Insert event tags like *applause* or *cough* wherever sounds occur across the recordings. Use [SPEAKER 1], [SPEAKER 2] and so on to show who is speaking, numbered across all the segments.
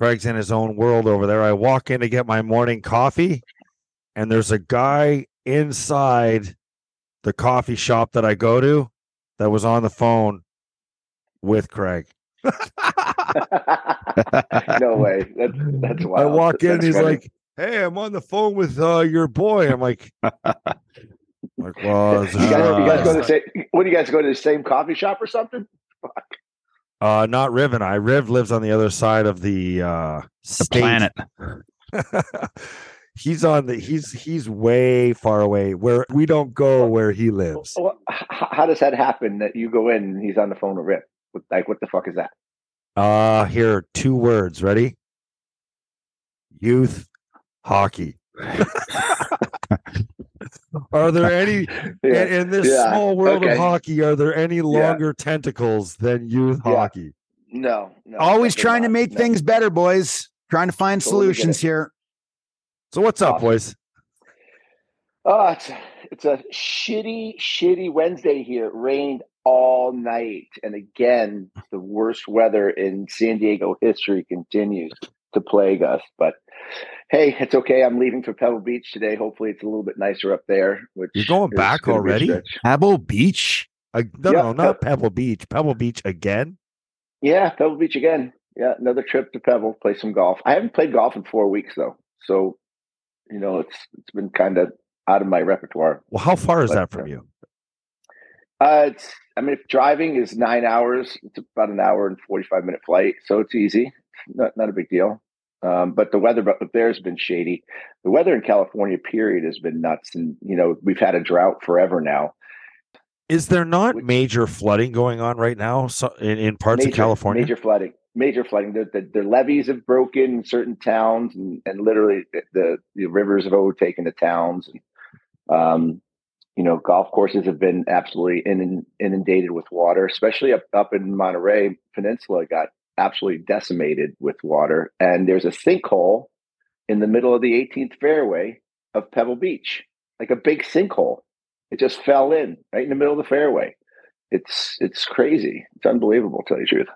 [SPEAKER 1] Craig's in his own world over there. I walk in to get my morning coffee, and there's a guy inside the coffee shop that I go to that was on the phone with Craig. *laughs* *laughs*
[SPEAKER 2] no way. That's that's wild.
[SPEAKER 1] I walk in,
[SPEAKER 2] That's
[SPEAKER 1] he's
[SPEAKER 2] funny.
[SPEAKER 1] like, "Hey, I'm on the phone with uh, your boy." I'm like, *laughs* like, well,
[SPEAKER 2] you guys, you guys go to the same, what do you guys go to the same coffee shop or something?
[SPEAKER 1] Uh, not Riv and I. Riv lives on the other side of the uh,
[SPEAKER 3] The
[SPEAKER 1] state.
[SPEAKER 3] planet. *laughs*
[SPEAKER 1] he's on the he's he's way far away where we don't go where he lives.
[SPEAKER 2] Well, how does that happen that you go in and he's on the phone with Riv? Like, what the fuck is that?
[SPEAKER 1] Uh here two words. Ready? Youth hockey. *laughs* are there any *laughs*
[SPEAKER 2] Yeah.
[SPEAKER 1] in, in this
[SPEAKER 2] yeah,
[SPEAKER 1] small world
[SPEAKER 2] okay.
[SPEAKER 1] of hockey? Are there any longer tentacles than youth
[SPEAKER 2] Yeah.
[SPEAKER 1] hockey?
[SPEAKER 2] No, no.
[SPEAKER 3] Always trying to make
[SPEAKER 2] No.
[SPEAKER 3] things better, boys. Trying to find
[SPEAKER 2] Totally
[SPEAKER 3] solutions here.
[SPEAKER 1] So what's up,
[SPEAKER 2] Awesome.
[SPEAKER 1] boys?
[SPEAKER 2] Oh, it's it's a shitty, shitty Wednesday here. It rained all night, and again, the worst weather in San Diego history continues to plague us. But hey, it's okay. I'm leaving for Pebble Beach today. Hopefully, it's a little bit nicer up there. Which
[SPEAKER 1] You're going back
[SPEAKER 2] gonna be
[SPEAKER 1] already?
[SPEAKER 3] Pebble Beach.
[SPEAKER 1] Uh, no,
[SPEAKER 2] Yeah,
[SPEAKER 1] no, not Pebble Beach. Pebble Beach again.
[SPEAKER 2] Yeah, Pebble Beach again. Yeah, another trip to Pebble, play some golf. I haven't played golf in four weeks though, so you know it's it's been kind of out of my repertoire.
[SPEAKER 1] Well, how far is
[SPEAKER 2] But,
[SPEAKER 1] that from
[SPEAKER 2] uh,
[SPEAKER 1] you?
[SPEAKER 2] Uh, it's I mean, if driving is nine hours, it's about an hour and forty five minute flight, so it's easy. Not not a big deal. Um, but the weather up there has been shady. The weather in California, period, has been nuts, and you know we've had a drought forever now.
[SPEAKER 1] Is there not major flooding going on right now in, in parts
[SPEAKER 2] major,
[SPEAKER 1] of California?
[SPEAKER 2] Major flooding. Major flooding. The, the, the levees have broken in certain towns, and, and literally the, the, the rivers have overtaken the towns. And, um, you know, golf courses have been absolutely inund- inundated with water, especially up, up in Monterey Peninsula, got absolutely decimated with water. And there's a sinkhole in the middle of the 18th fairway of Pebble Beach, like a big sinkhole. It just fell in right in the middle of the fairway. It's it's crazy. It's unbelievable, to tell you the truth.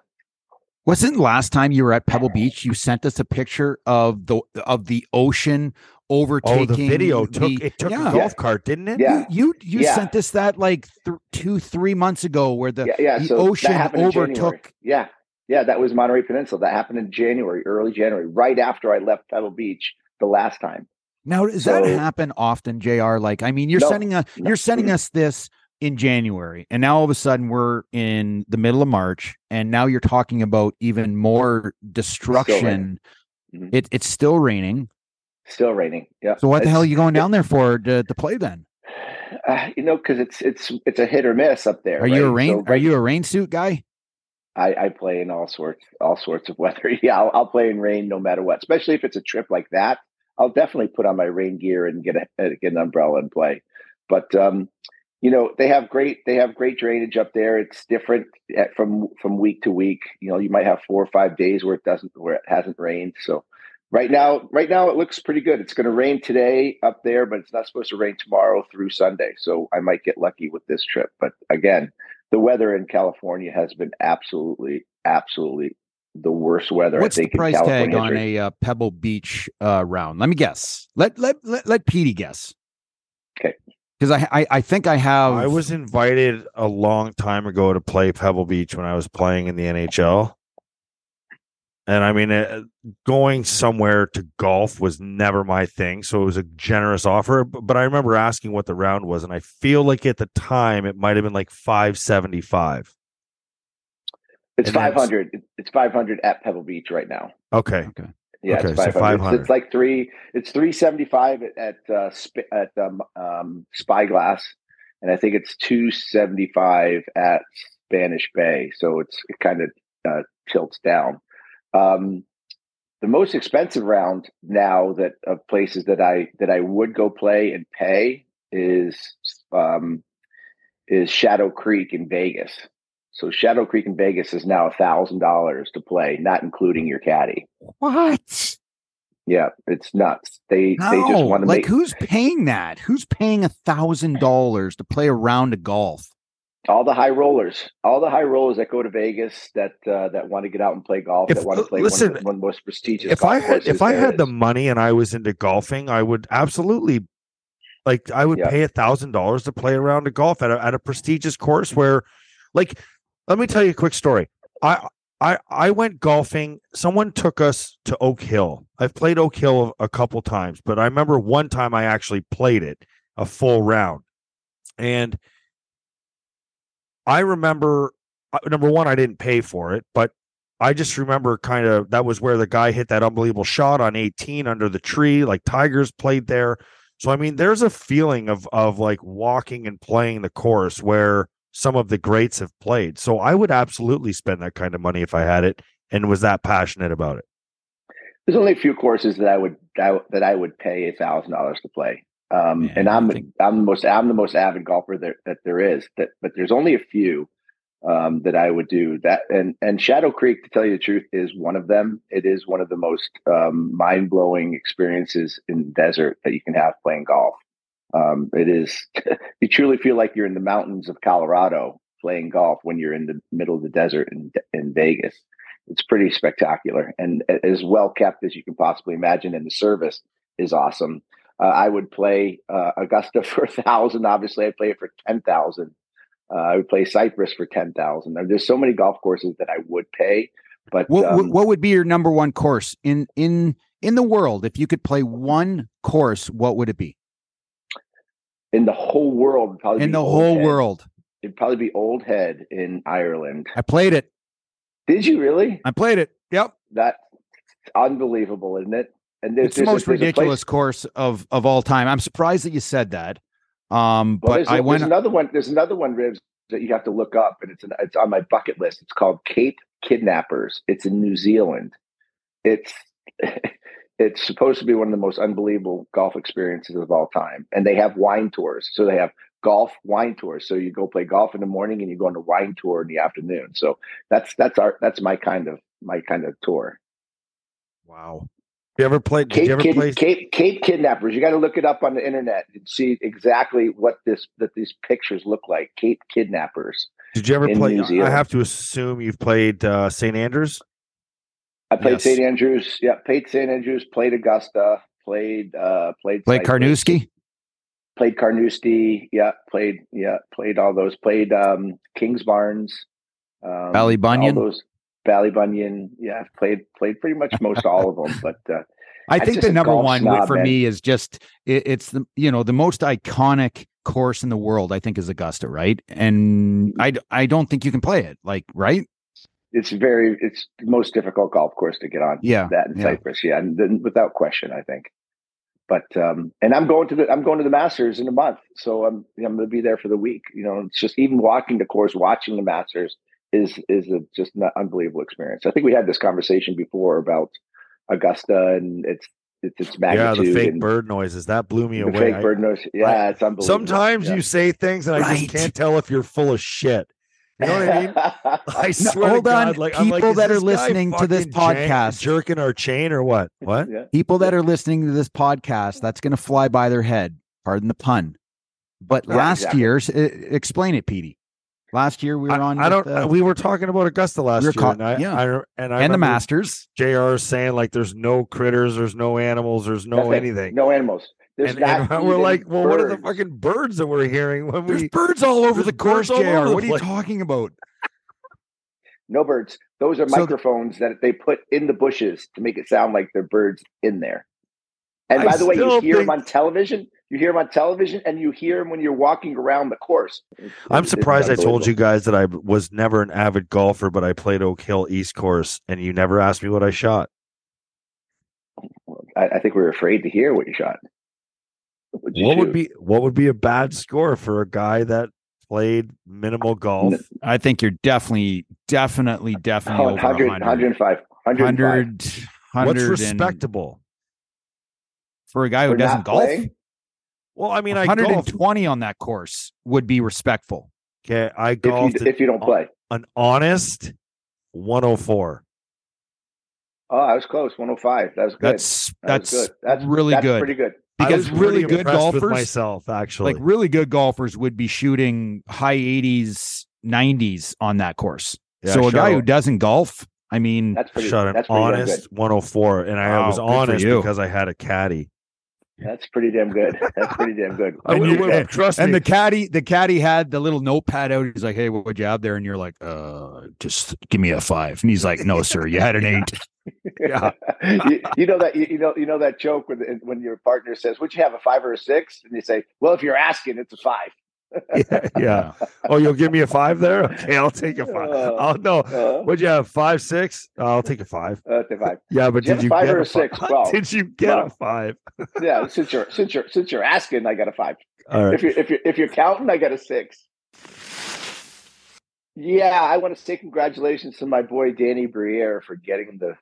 [SPEAKER 3] Wasn't last time you were at Pebble Beach, you sent us a picture of the of the ocean overtaking
[SPEAKER 1] Oh, the video took
[SPEAKER 3] the-
[SPEAKER 1] it took
[SPEAKER 3] yeah.
[SPEAKER 1] a golf cart, didn't it?
[SPEAKER 2] Yeah.
[SPEAKER 3] You you, you
[SPEAKER 2] Yeah.
[SPEAKER 3] sent us that like th- two three months ago, where the
[SPEAKER 2] yeah, yeah.
[SPEAKER 3] the
[SPEAKER 2] so
[SPEAKER 3] ocean
[SPEAKER 2] that happened in January.
[SPEAKER 3] overtook.
[SPEAKER 2] Yeah, yeah. That was Monterey Peninsula. That happened in January, early January, right after I left Pebble Beach the last time.
[SPEAKER 3] Now, does that happen often, Jr? Like, I mean, you're
[SPEAKER 2] No,
[SPEAKER 3] sending a
[SPEAKER 2] no.
[SPEAKER 3] you're sending us this in January, and now all of a sudden we're in the middle of March, and now you're talking about even more destruction.
[SPEAKER 2] Mhm.
[SPEAKER 3] It, it's still raining.
[SPEAKER 2] Still raining. Yeah.
[SPEAKER 3] So what the hell are you going down there for to, to play then?
[SPEAKER 2] Uh, you know, because it's it's it's a hit or miss up there.
[SPEAKER 3] Are you a rain?
[SPEAKER 2] So
[SPEAKER 3] are you a rain suit guy?
[SPEAKER 2] I, I play in all sorts all sorts of *laughs* weather. Yeah, I'll, I'll play in rain no matter what. Especially if it's a trip like that, I'll definitely put on my rain gear and get a uh, get an umbrella and play. But um, you know they have great they have great drainage up there. It's different at- from from week to week. You know you might have four or five days where it doesn't where it hasn't rained. So right now right now it looks pretty good. It's going to rain today up there, but it's not supposed to rain tomorrow through Sunday. So I might get lucky with this trip. But again, the weather in California has been absolutely, absolutely the worst weather.
[SPEAKER 3] What's
[SPEAKER 2] I
[SPEAKER 3] the price
[SPEAKER 2] in
[SPEAKER 3] tag on
[SPEAKER 2] history.
[SPEAKER 3] a uh, Pebble Beach uh, round? Let me guess. Let let let, let Petey guess.
[SPEAKER 2] Okay.
[SPEAKER 3] Because I, I I think I have.
[SPEAKER 1] I was invited a long time ago to play Pebble Beach when I was playing in the NHL. And I mean, uh, going somewhere to golf was never my thing. So it was a generous offer. b- But I remember asking what the round was. And I feel like at the time it might have been like 575.
[SPEAKER 2] It's
[SPEAKER 1] and
[SPEAKER 2] five hundred. It's five hundred at Pebble Beach right now.
[SPEAKER 1] Okay.
[SPEAKER 2] Yeah,
[SPEAKER 1] Okay,
[SPEAKER 2] it's
[SPEAKER 1] so
[SPEAKER 2] five hundred.
[SPEAKER 1] 500.
[SPEAKER 2] It's like three. It's three seventy five at at, uh, Sp- at um, um, Spyglass, and I think it's two seventy five at Spanish Bay. So it's it kind of uh, tilts down. Um, the most expensive round now that of places that I that I would go play and pay is um, is Shadow Creek in Vegas. So Shadow Creek in Vegas is now a thousand dollars to play, not including your caddy.
[SPEAKER 3] what?
[SPEAKER 2] Yeah, it's nuts. They
[SPEAKER 3] No,
[SPEAKER 2] they just want to
[SPEAKER 3] like
[SPEAKER 2] make
[SPEAKER 3] who's paying that? Who's paying a thousand dollars to play a round of golf?
[SPEAKER 2] All the high rollers, all the high rollers that go to Vegas that uh, that want to get out and play golf,
[SPEAKER 1] If-
[SPEAKER 2] that want to play
[SPEAKER 1] listen,
[SPEAKER 2] one, of the, one of the most prestigious.
[SPEAKER 1] if I had if I had the money and I was into golfing, I would absolutely like I would
[SPEAKER 2] Yeah.
[SPEAKER 1] pay a thousand dollars to play around a golf at a, at a prestigious course where like let me tell you a quick story. I I I went golfing. Someone took us to Oak Hill. I've played Oak Hill a couple times, but I remember one time I actually played it a full round. And I remember uh, number one, I didn't pay for it, but I just remember kind of that was where the guy hit that unbelievable shot on 18 under the tree. Like Tigers played there. So I mean, there's a feeling of of like walking and playing the course where some of the greats have played. So I would absolutely spend that kind of money if I had it and was that passionate about it.
[SPEAKER 2] There's only a few courses that I would that, that I would pay a thousand dollars to play. Um, and I'm
[SPEAKER 3] think-
[SPEAKER 2] I'm the most I'm the most avid golfer there that there is. That but there's only a few um, that I would do that. And and Shadow Creek, to tell you the truth, is one of them. It is one of the most um, mind blowing experiences in the desert that you can have playing golf. Um, it is *laughs* you truly feel like you're in the mountains of Colorado playing golf when you're in the middle of the desert in in Vegas. It's pretty spectacular and as well kept as you can possibly imagine. And the service is awesome. Uh, I would play uh, Augusta *laughs* for a thousand. Obviously, I'd play it for ten thousand. Uh, I would play Cypress for ten thousand. There's so many golf courses that I would pay, but
[SPEAKER 3] What,
[SPEAKER 2] um,
[SPEAKER 3] what what would be your number one course in in in the world? If you could play one course, what would it be
[SPEAKER 2] in the whole world, probably
[SPEAKER 3] in the whole
[SPEAKER 2] Head.
[SPEAKER 3] world?
[SPEAKER 2] it'd probably be Old Head in Ireland.
[SPEAKER 3] I played it.
[SPEAKER 2] Did you really?
[SPEAKER 3] I played it. Yep.
[SPEAKER 2] That's unbelievable, isn't it? And there's,
[SPEAKER 3] It's the
[SPEAKER 2] there's a-
[SPEAKER 3] most ridiculous course of of all time. I'm surprised that you said that. Um,
[SPEAKER 2] Well,
[SPEAKER 3] but
[SPEAKER 2] there's,
[SPEAKER 3] I
[SPEAKER 2] there's
[SPEAKER 3] went.
[SPEAKER 2] another one. There's another one, Rivs, that you have to look up, and it's an, it's on my bucket list. It's called Cape Kidnappers. It's in New Zealand. It's *laughs* it's supposed to be one of the most unbelievable golf experiences of all time, and they have wine tours. So they have golf wine tours. So you go play golf in the morning, and you go on a wine tour in the afternoon. So that's that's our that's my kind of my kind of tour.
[SPEAKER 1] Wow. You ever played? Did
[SPEAKER 2] Cape,
[SPEAKER 1] you ever
[SPEAKER 2] Kid-
[SPEAKER 1] play?
[SPEAKER 2] Cape Cape Kidnappers. You got to look it up on the internet and see exactly what this that these pictures look like. Cape Kidnappers.
[SPEAKER 1] Did you ever play? I have to assume you've played uh, St. Andrews.
[SPEAKER 2] I played
[SPEAKER 3] Yes.
[SPEAKER 2] St. Andrews. Yeah, played St. Andrews. Played Augusta. Played uh played
[SPEAKER 3] Play
[SPEAKER 2] Cypress,
[SPEAKER 3] Carnoustie.
[SPEAKER 2] Played Carnoustie. Yeah, played yeah played all those. Played um Kingsbarns. Um,
[SPEAKER 3] Ballybunion?
[SPEAKER 2] All those Ballybunion. Yeah, I've played played pretty much most all of them. *laughs* But uh,
[SPEAKER 3] I think the number one
[SPEAKER 2] snob,
[SPEAKER 3] for
[SPEAKER 2] man.
[SPEAKER 3] me is just it, it's the you know the most iconic course in the world. I think is Augusta, right? And I I don't think you can play it like right.
[SPEAKER 2] it's very it's the most difficult golf course to get on.
[SPEAKER 3] Yeah,
[SPEAKER 2] that in
[SPEAKER 3] yeah.
[SPEAKER 2] Cypress. Yeah, and then without question, I think. But um, and I'm going to the I'm going to the Masters in a month, so I'm I'm going to be there for the week. You know, it's just even walking the course, watching the Masters is is a just an unbelievable experience. I think we had this conversation before about Augusta and its its its
[SPEAKER 1] Yeah, the fake
[SPEAKER 2] and
[SPEAKER 1] bird noises that blew me
[SPEAKER 2] the
[SPEAKER 1] away.
[SPEAKER 2] fake
[SPEAKER 1] I-
[SPEAKER 2] bird noise. Yeah, it's unbelievable.
[SPEAKER 1] sometimes
[SPEAKER 2] Yeah.
[SPEAKER 1] you say things and I
[SPEAKER 3] Right.
[SPEAKER 1] just can't tell if you're full of shit. You know what I mean? *laughs* I swear
[SPEAKER 3] hold
[SPEAKER 1] to God,
[SPEAKER 3] on,
[SPEAKER 1] like I'm like,
[SPEAKER 3] people that are listening to this
[SPEAKER 1] fucking jan-
[SPEAKER 3] podcast.
[SPEAKER 1] jerking our chain or what? What?
[SPEAKER 2] yeah.
[SPEAKER 3] People that are listening to this podcast, that's going to fly by their head. Pardon the pun. But
[SPEAKER 2] Yeah,
[SPEAKER 3] last
[SPEAKER 2] exactly.
[SPEAKER 3] year's, uh, explain it, Petey. Last year we were
[SPEAKER 1] I,
[SPEAKER 3] on.
[SPEAKER 1] I don't.
[SPEAKER 3] with, uh,
[SPEAKER 1] we were talking about Augusta last
[SPEAKER 3] we
[SPEAKER 1] year,
[SPEAKER 3] ca-
[SPEAKER 1] and I,
[SPEAKER 3] yeah.
[SPEAKER 1] I and I
[SPEAKER 3] and the Masters.
[SPEAKER 1] Jr. saying like, "There's no critters, there's no animals, there's no
[SPEAKER 2] Nothing.
[SPEAKER 1] anything."
[SPEAKER 2] No animals. There's
[SPEAKER 1] and,
[SPEAKER 2] not
[SPEAKER 1] and *laughs* we're
[SPEAKER 2] even
[SPEAKER 1] like, "Well, what are the fucking birds that we're hearing when
[SPEAKER 3] There's
[SPEAKER 1] we?"
[SPEAKER 3] birds all over the course, Jr.
[SPEAKER 1] over the
[SPEAKER 3] What are you talking about? *laughs*
[SPEAKER 2] No birds. Those are
[SPEAKER 3] So the-
[SPEAKER 2] microphones that they put in the bushes to make it sound like there are birds in there. And
[SPEAKER 1] I
[SPEAKER 2] by the way, you
[SPEAKER 1] still
[SPEAKER 2] hear them on television. You hear them on television, and you hear them when you're walking around the course. It's-
[SPEAKER 1] I'm surprised I told you guys that I was never an avid golfer, but I played Oak Hill East Course, and you never asked me what I shot.
[SPEAKER 2] I, I think we were afraid to hear what you shot. What'd you
[SPEAKER 1] What would be what would be a bad score for a guy that played minimal golf?
[SPEAKER 3] I think you're definitely, definitely, definitely
[SPEAKER 2] Oh,
[SPEAKER 3] over
[SPEAKER 2] 100,
[SPEAKER 3] 100.
[SPEAKER 2] 105. 105.
[SPEAKER 3] 100,
[SPEAKER 1] What's
[SPEAKER 3] 100 and-
[SPEAKER 1] respectable?
[SPEAKER 3] for a guy who doesn't golf?
[SPEAKER 2] playing?
[SPEAKER 1] Well, I mean, I golf.
[SPEAKER 3] 120 on that course would be respectful.
[SPEAKER 1] Okay, I
[SPEAKER 2] If you, if you don't play.
[SPEAKER 1] an honest 104.
[SPEAKER 2] Oh, I was close. 105. That was good.
[SPEAKER 3] That's
[SPEAKER 2] That
[SPEAKER 3] that's
[SPEAKER 2] was good. That's
[SPEAKER 3] really
[SPEAKER 2] that's
[SPEAKER 3] good.
[SPEAKER 2] Pretty good.
[SPEAKER 1] I
[SPEAKER 3] because
[SPEAKER 1] was
[SPEAKER 3] really good
[SPEAKER 1] impressed with
[SPEAKER 3] golfers,
[SPEAKER 1] myself, actually.
[SPEAKER 3] like really good golfers, would be shooting high 80s, 90s on that course.
[SPEAKER 1] Yeah,
[SPEAKER 3] so a guy
[SPEAKER 1] shut
[SPEAKER 3] who doesn't golf, I mean,
[SPEAKER 2] That's pretty.
[SPEAKER 1] shot an
[SPEAKER 2] that's pretty damn
[SPEAKER 1] honest 104, and I
[SPEAKER 3] Wow,
[SPEAKER 1] was honest because I had a caddy.
[SPEAKER 2] Good. That's pretty damn good. *laughs* That's pretty damn good.
[SPEAKER 1] I
[SPEAKER 2] What
[SPEAKER 1] knew
[SPEAKER 2] was
[SPEAKER 1] Trust
[SPEAKER 3] and
[SPEAKER 1] me.
[SPEAKER 3] the caddy, the caddy had the little notepad out. He's like, "Hey, what would you have there?" And you're like, "Uh, just give me a five. And he's like, "No, sir, you had an *laughs* eight. *laughs*
[SPEAKER 1] Yeah.
[SPEAKER 2] you, you know that you, you know you know that joke when when your partner says, "Would you have a five or a six? And you say, "Well, if you're asking, it's a five. *laughs*
[SPEAKER 1] yeah, yeah. Oh, you'll give me a five there? Okay, I'll take a five.
[SPEAKER 2] Uh,
[SPEAKER 1] Oh no.
[SPEAKER 2] Uh,
[SPEAKER 1] What'd you have? Five, six? I'll take a five.
[SPEAKER 2] uh, five.
[SPEAKER 1] Yeah, but
[SPEAKER 2] Did you
[SPEAKER 1] did you,
[SPEAKER 2] five
[SPEAKER 1] get
[SPEAKER 2] or
[SPEAKER 1] a
[SPEAKER 2] six?
[SPEAKER 1] five?
[SPEAKER 2] Well, *laughs*
[SPEAKER 1] did you get a five? *laughs*
[SPEAKER 2] Yeah, since you're since you're since you're asking, I got a five.
[SPEAKER 1] All right.
[SPEAKER 2] If you're if you're if you're counting, I got a six. Yeah, I want to say congratulations to my boy Danny Briere for getting the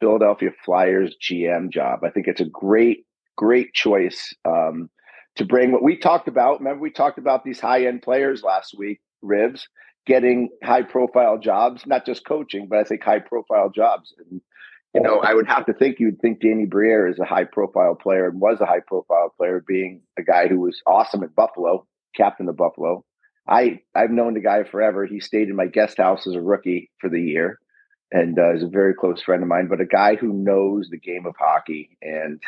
[SPEAKER 2] Philadelphia Flyers GM job. I think it's a great, great choice um, to bring what we talked about. Remember, we talked about these high end players last week, Rivs, getting high profile jobs, not just coaching, but I think high profile jobs. And, you know, I would have to think you'd think Danny Briere is a high profile player and was a high profile player, being a guy who was awesome at Buffalo, captain of Buffalo. I I've known the guy forever. He stayed in my guest house as a rookie for the year, and uh, is a very close friend of mine. But a guy who knows the game of hockey, and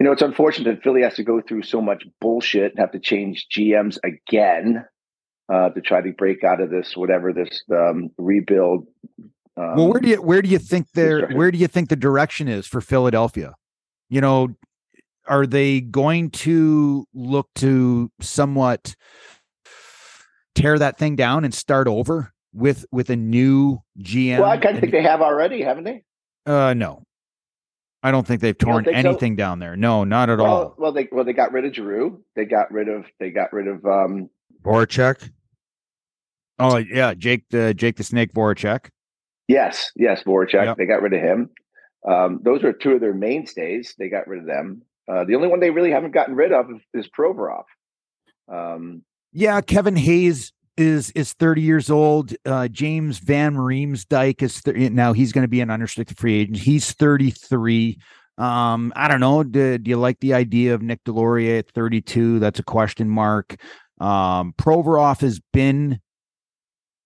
[SPEAKER 2] you know, it's unfortunate that Philly has to go through so much bullshit and have to change GMs again uh, to try to break out of this whatever this um, rebuild. Um,
[SPEAKER 3] well, where do you where do you think there where do you think the direction is for Philadelphia? You know, are they going to look to somewhat tear that thing down and start over with with a new GM?
[SPEAKER 2] well, I kind of think they have already, haven't they?
[SPEAKER 3] uh no. I don't think they've torn
[SPEAKER 2] think so?
[SPEAKER 3] anything down there. No, not at
[SPEAKER 2] Well,
[SPEAKER 3] all.
[SPEAKER 2] well, they well they got rid of Giroux. They got rid of they got rid of um,
[SPEAKER 1] Voracek.
[SPEAKER 3] Oh yeah, Jake the Jake the Snake Voracek.
[SPEAKER 2] Yes, yes, Voracek.
[SPEAKER 3] Yep.
[SPEAKER 2] They got rid of him. Um, those are two of their mainstays. They got rid of them. Uh, the only one they really haven't gotten rid of is Provorov. Um,
[SPEAKER 3] Yeah, Kevin Hayes is is 30 years old. Uh, James Van Riemsdyk is 30, now he's going to be an unrestricted free agent. He's 33. Um, I don't know. Do, do you like the idea of Nick Deslauriers at 32? That's a question mark. Um, Provorov has been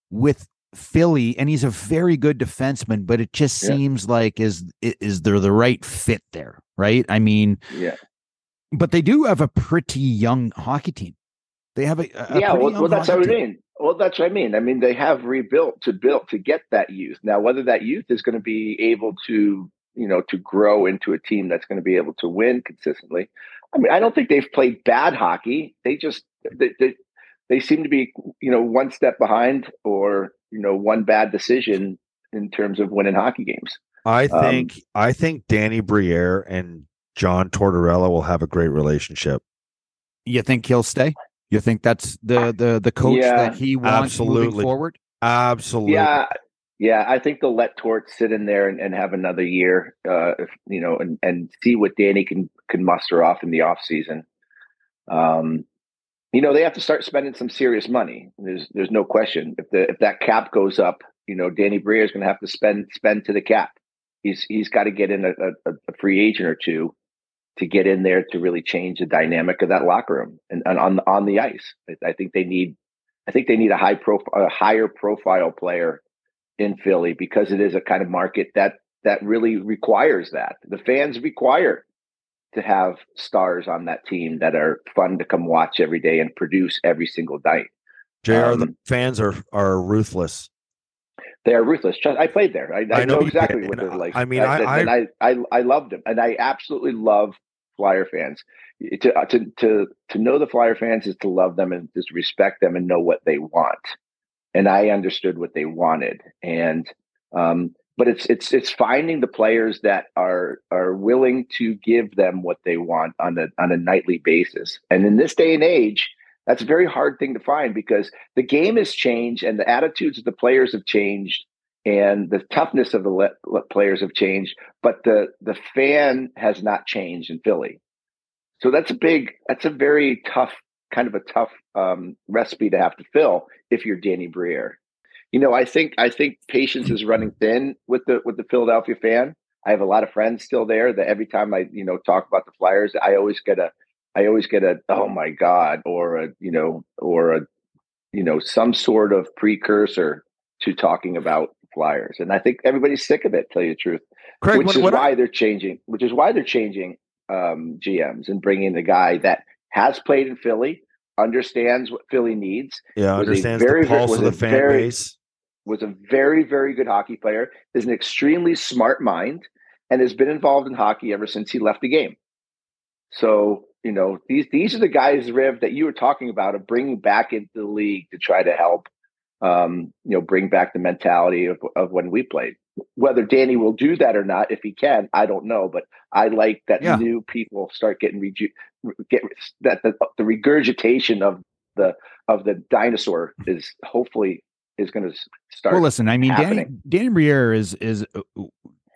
[SPEAKER 3] with Philly, and he's a very good defenseman, but it just
[SPEAKER 2] Yeah.
[SPEAKER 3] seems like is is there the right fit there, right? I mean,
[SPEAKER 2] yeah,
[SPEAKER 3] but they do have a pretty young hockey team. They have a, a
[SPEAKER 2] yeah. Well, well, that's
[SPEAKER 3] hockey
[SPEAKER 2] what I
[SPEAKER 3] team.
[SPEAKER 2] mean. Well, that's what I mean. I mean, they have rebuilt to build to get that youth. Now, whether that youth is going to be able to, you know, to grow into a team that's going to be able to win consistently. I mean, I don't think they've played bad hockey. They just they, they, they seem to be, you know, one step behind or you know one bad decision in terms of winning hockey games.
[SPEAKER 1] I
[SPEAKER 2] Um,
[SPEAKER 1] think I think Danny Briere and John Tortorella will have a great relationship.
[SPEAKER 3] You think he'll stay? You think that's the the the coach
[SPEAKER 2] Yeah,
[SPEAKER 3] that he wants moving
[SPEAKER 1] absolutely.
[SPEAKER 3] forward?
[SPEAKER 1] Absolutely.
[SPEAKER 2] Yeah, yeah. I think they'll let Tort sit in there and, and have another year, uh, if, you know, and, and see what Danny can can muster off in the off season. Um, you know, they have to start spending some serious money. There's there's no question. If the if that cap goes up, you know, Danny Briere is going to have to spend spend to the cap. He's he's got to get in a, a, a free agent or two to get in there to really change the dynamic of that locker room and, and on on the ice. I, I think they need I think they need a high profile a higher profile player in Philly because it is a kind of market that that really requires that. The fans require to have stars on that team that are fun to come watch every day and produce every single night.
[SPEAKER 1] JR, the
[SPEAKER 2] Um,
[SPEAKER 1] fans are are ruthless.
[SPEAKER 2] They are ruthless. I played there. I, I,
[SPEAKER 1] I know
[SPEAKER 2] know, exactly what they're like.
[SPEAKER 1] I mean, I-
[SPEAKER 2] I, I, I loved them, and I absolutely love Flyer fans. To, to to to know the Flyer fans is to love them and just respect them and know what they want. And I understood what they wanted, and um, but it's it's it's finding the players that are are willing to give them what they want on a on a nightly basis. And in this day and age, that's a very hard thing to find because the game has changed and the attitudes of the players have changed and the toughness of the le- le- players have changed, but the the fan has not changed in Philly. So that's a big, that's a very tough, kind of a tough um, recipe to have to fill if you're Danny Briere. You know, I think I think patience is running thin with the with the Philadelphia fan. I have a lot of friends still there that every time I you know talk about the Flyers, I always get a I always get a oh my god or a you know or a you know, some sort of precursor to talking about Flyers. And I think everybody's sick of it, tell you the truth.
[SPEAKER 1] Craig,
[SPEAKER 2] which
[SPEAKER 1] what,
[SPEAKER 2] is
[SPEAKER 1] what
[SPEAKER 2] why they're changing. Which is why they're changing um, GMs and bringing the guy that has played in Philly, understands what Philly needs,
[SPEAKER 1] yeah, understands
[SPEAKER 2] very,
[SPEAKER 1] the
[SPEAKER 2] very-
[SPEAKER 1] pulse
[SPEAKER 2] was
[SPEAKER 1] of
[SPEAKER 2] a
[SPEAKER 1] the fan
[SPEAKER 2] very-
[SPEAKER 1] base.
[SPEAKER 2] was a very, very good hockey player, is an extremely smart mind, and has been involved in hockey ever since he left the game. So, you know, these these are the guys, Riv, that you were talking about of bringing back into the league to try to help, um, you know, bring back the mentality of, of when we played. Whether Danny will do that or not, if he can, I don't know. But I like that
[SPEAKER 3] Yeah.
[SPEAKER 2] new people start getting reju- get that the, the regurgitation of the of the dinosaur is hopefully is going to start.
[SPEAKER 3] Well, listen, I mean, Danny,
[SPEAKER 2] happening.
[SPEAKER 3] Danny Briere is is uh,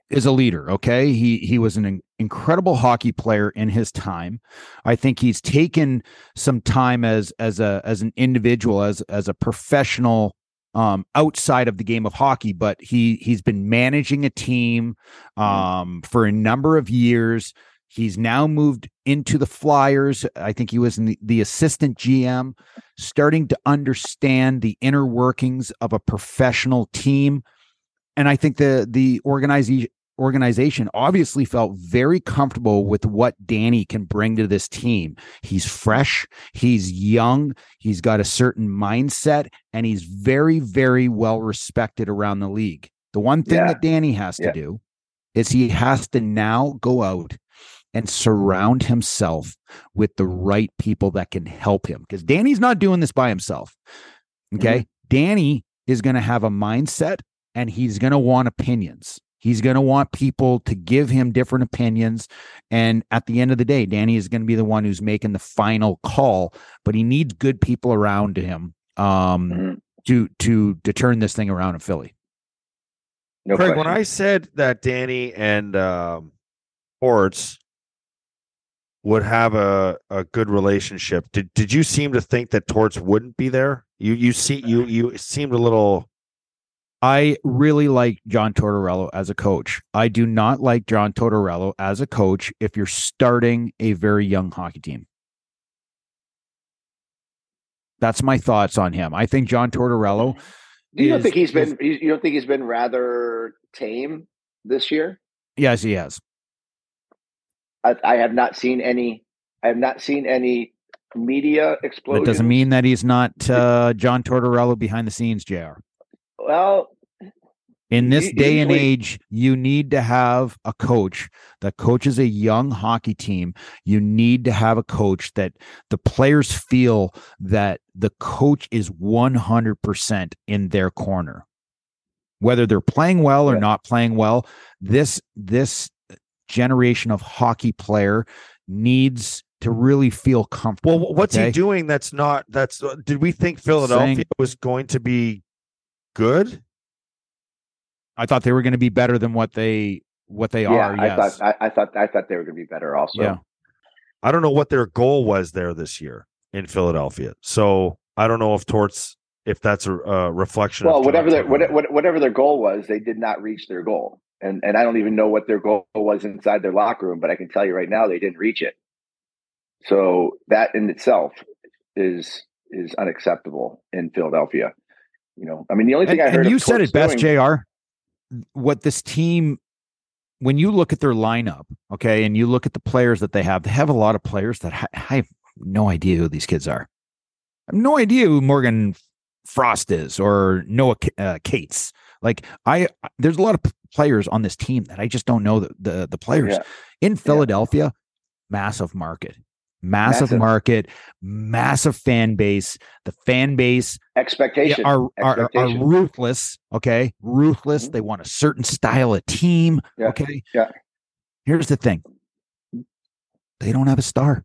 [SPEAKER 3] is a leader. Okay, he he was an incredible hockey player in his time. I think he's taken some time as as a as an individual, as as a professional um outside of the game of hockey but he he's been managing a team um for a number of years. He's now moved into the flyers. I think he was in the, the assistant gm starting to understand the inner workings of a professional team. And i think the the organization organization obviously felt very comfortable with what Danny can bring to this team. He's fresh, he's young, he's got a certain mindset and he's very very well respected around the league. The one thing
[SPEAKER 2] Yeah.
[SPEAKER 3] that Danny has to
[SPEAKER 2] Yeah.
[SPEAKER 3] do is he has to now go out and surround himself with the right people that can help him because Danny's not doing this by himself. Mm-hmm. Okay. Danny is going to have a mindset and he's going to want opinions. He's going to want people to give him different opinions. And at the end of the day, Danny is going to be the one who's making the final call, but he needs good people around him um,
[SPEAKER 2] Mhm.
[SPEAKER 3] to, to, to turn this thing around in Philly.
[SPEAKER 2] No
[SPEAKER 1] Craig,
[SPEAKER 2] question.
[SPEAKER 1] when I said that Danny and um, Torts would have a, a good relationship, did did you seem to think that Torts wouldn't be there? You you see you you seemed a little
[SPEAKER 3] I really like John Tortorella as a coach. I do not like John Tortorella as a coach if you're starting a very young hockey team. That's my thoughts on him. I think John Tortorella,
[SPEAKER 2] you don't
[SPEAKER 3] is-
[SPEAKER 2] think he's been you you don't think he's been rather tame this year?
[SPEAKER 3] yes, he has.
[SPEAKER 2] I, I have not seen any. I have not seen any media explosion.
[SPEAKER 3] That doesn't mean that he's not uh, John Tortorella behind the scenes, JR.
[SPEAKER 2] Well,
[SPEAKER 3] In this
[SPEAKER 2] U-
[SPEAKER 3] day and age, you need to have a coach that coaches a young hockey team. You need to have a coach that the players feel that the coach is 100% in their corner. Whether they're playing well or
[SPEAKER 2] Yeah.
[SPEAKER 3] not playing well, this this generation of hockey player needs to really feel comfortable.
[SPEAKER 1] well. What's
[SPEAKER 3] okay?
[SPEAKER 1] he doing? That's not. That's. uh, Did we think Philadelphia
[SPEAKER 3] Saying-
[SPEAKER 1] was going to be good?
[SPEAKER 3] I thought they were going to be better than what they what they
[SPEAKER 2] yeah,
[SPEAKER 3] are.
[SPEAKER 2] I
[SPEAKER 3] Yes.
[SPEAKER 2] thought I, I thought I thought they were going to be better. Also,
[SPEAKER 3] yeah.
[SPEAKER 1] I don't know what their goal was there this year in Philadelphia. So I don't know if Torts if that's a, a reflection.
[SPEAKER 2] Well, whatever their what, whatever their goal was, they did not reach their goal, and and I don't even know what their goal was inside their locker room. But I can tell you right now, they didn't reach it. So that in itself is is unacceptable in Philadelphia. You know, I mean, the only thing
[SPEAKER 3] and,
[SPEAKER 2] I heard
[SPEAKER 3] and you said it best,
[SPEAKER 2] doing-
[SPEAKER 3] Jr. What this team, when you look at their lineup, okay, and you look at the players that they have, they have a lot of players that ha- I have no idea who these kids are. I have no idea who Morgan Frost is or Noah uh, Cates. Like I, there's a lot of players on this team that I just don't know the the, the players
[SPEAKER 2] Yeah.
[SPEAKER 3] in Philadelphia. Massive market, massive,
[SPEAKER 2] Massive.
[SPEAKER 3] market, massive fan base. The fan base
[SPEAKER 2] expectation.
[SPEAKER 3] yeah, are, are are ruthless. Okay, ruthless.
[SPEAKER 2] Mhm.
[SPEAKER 3] They want a certain style of team.
[SPEAKER 2] Yeah,
[SPEAKER 3] Okay.
[SPEAKER 2] yeah.
[SPEAKER 3] Here's the thing. They don't have a star.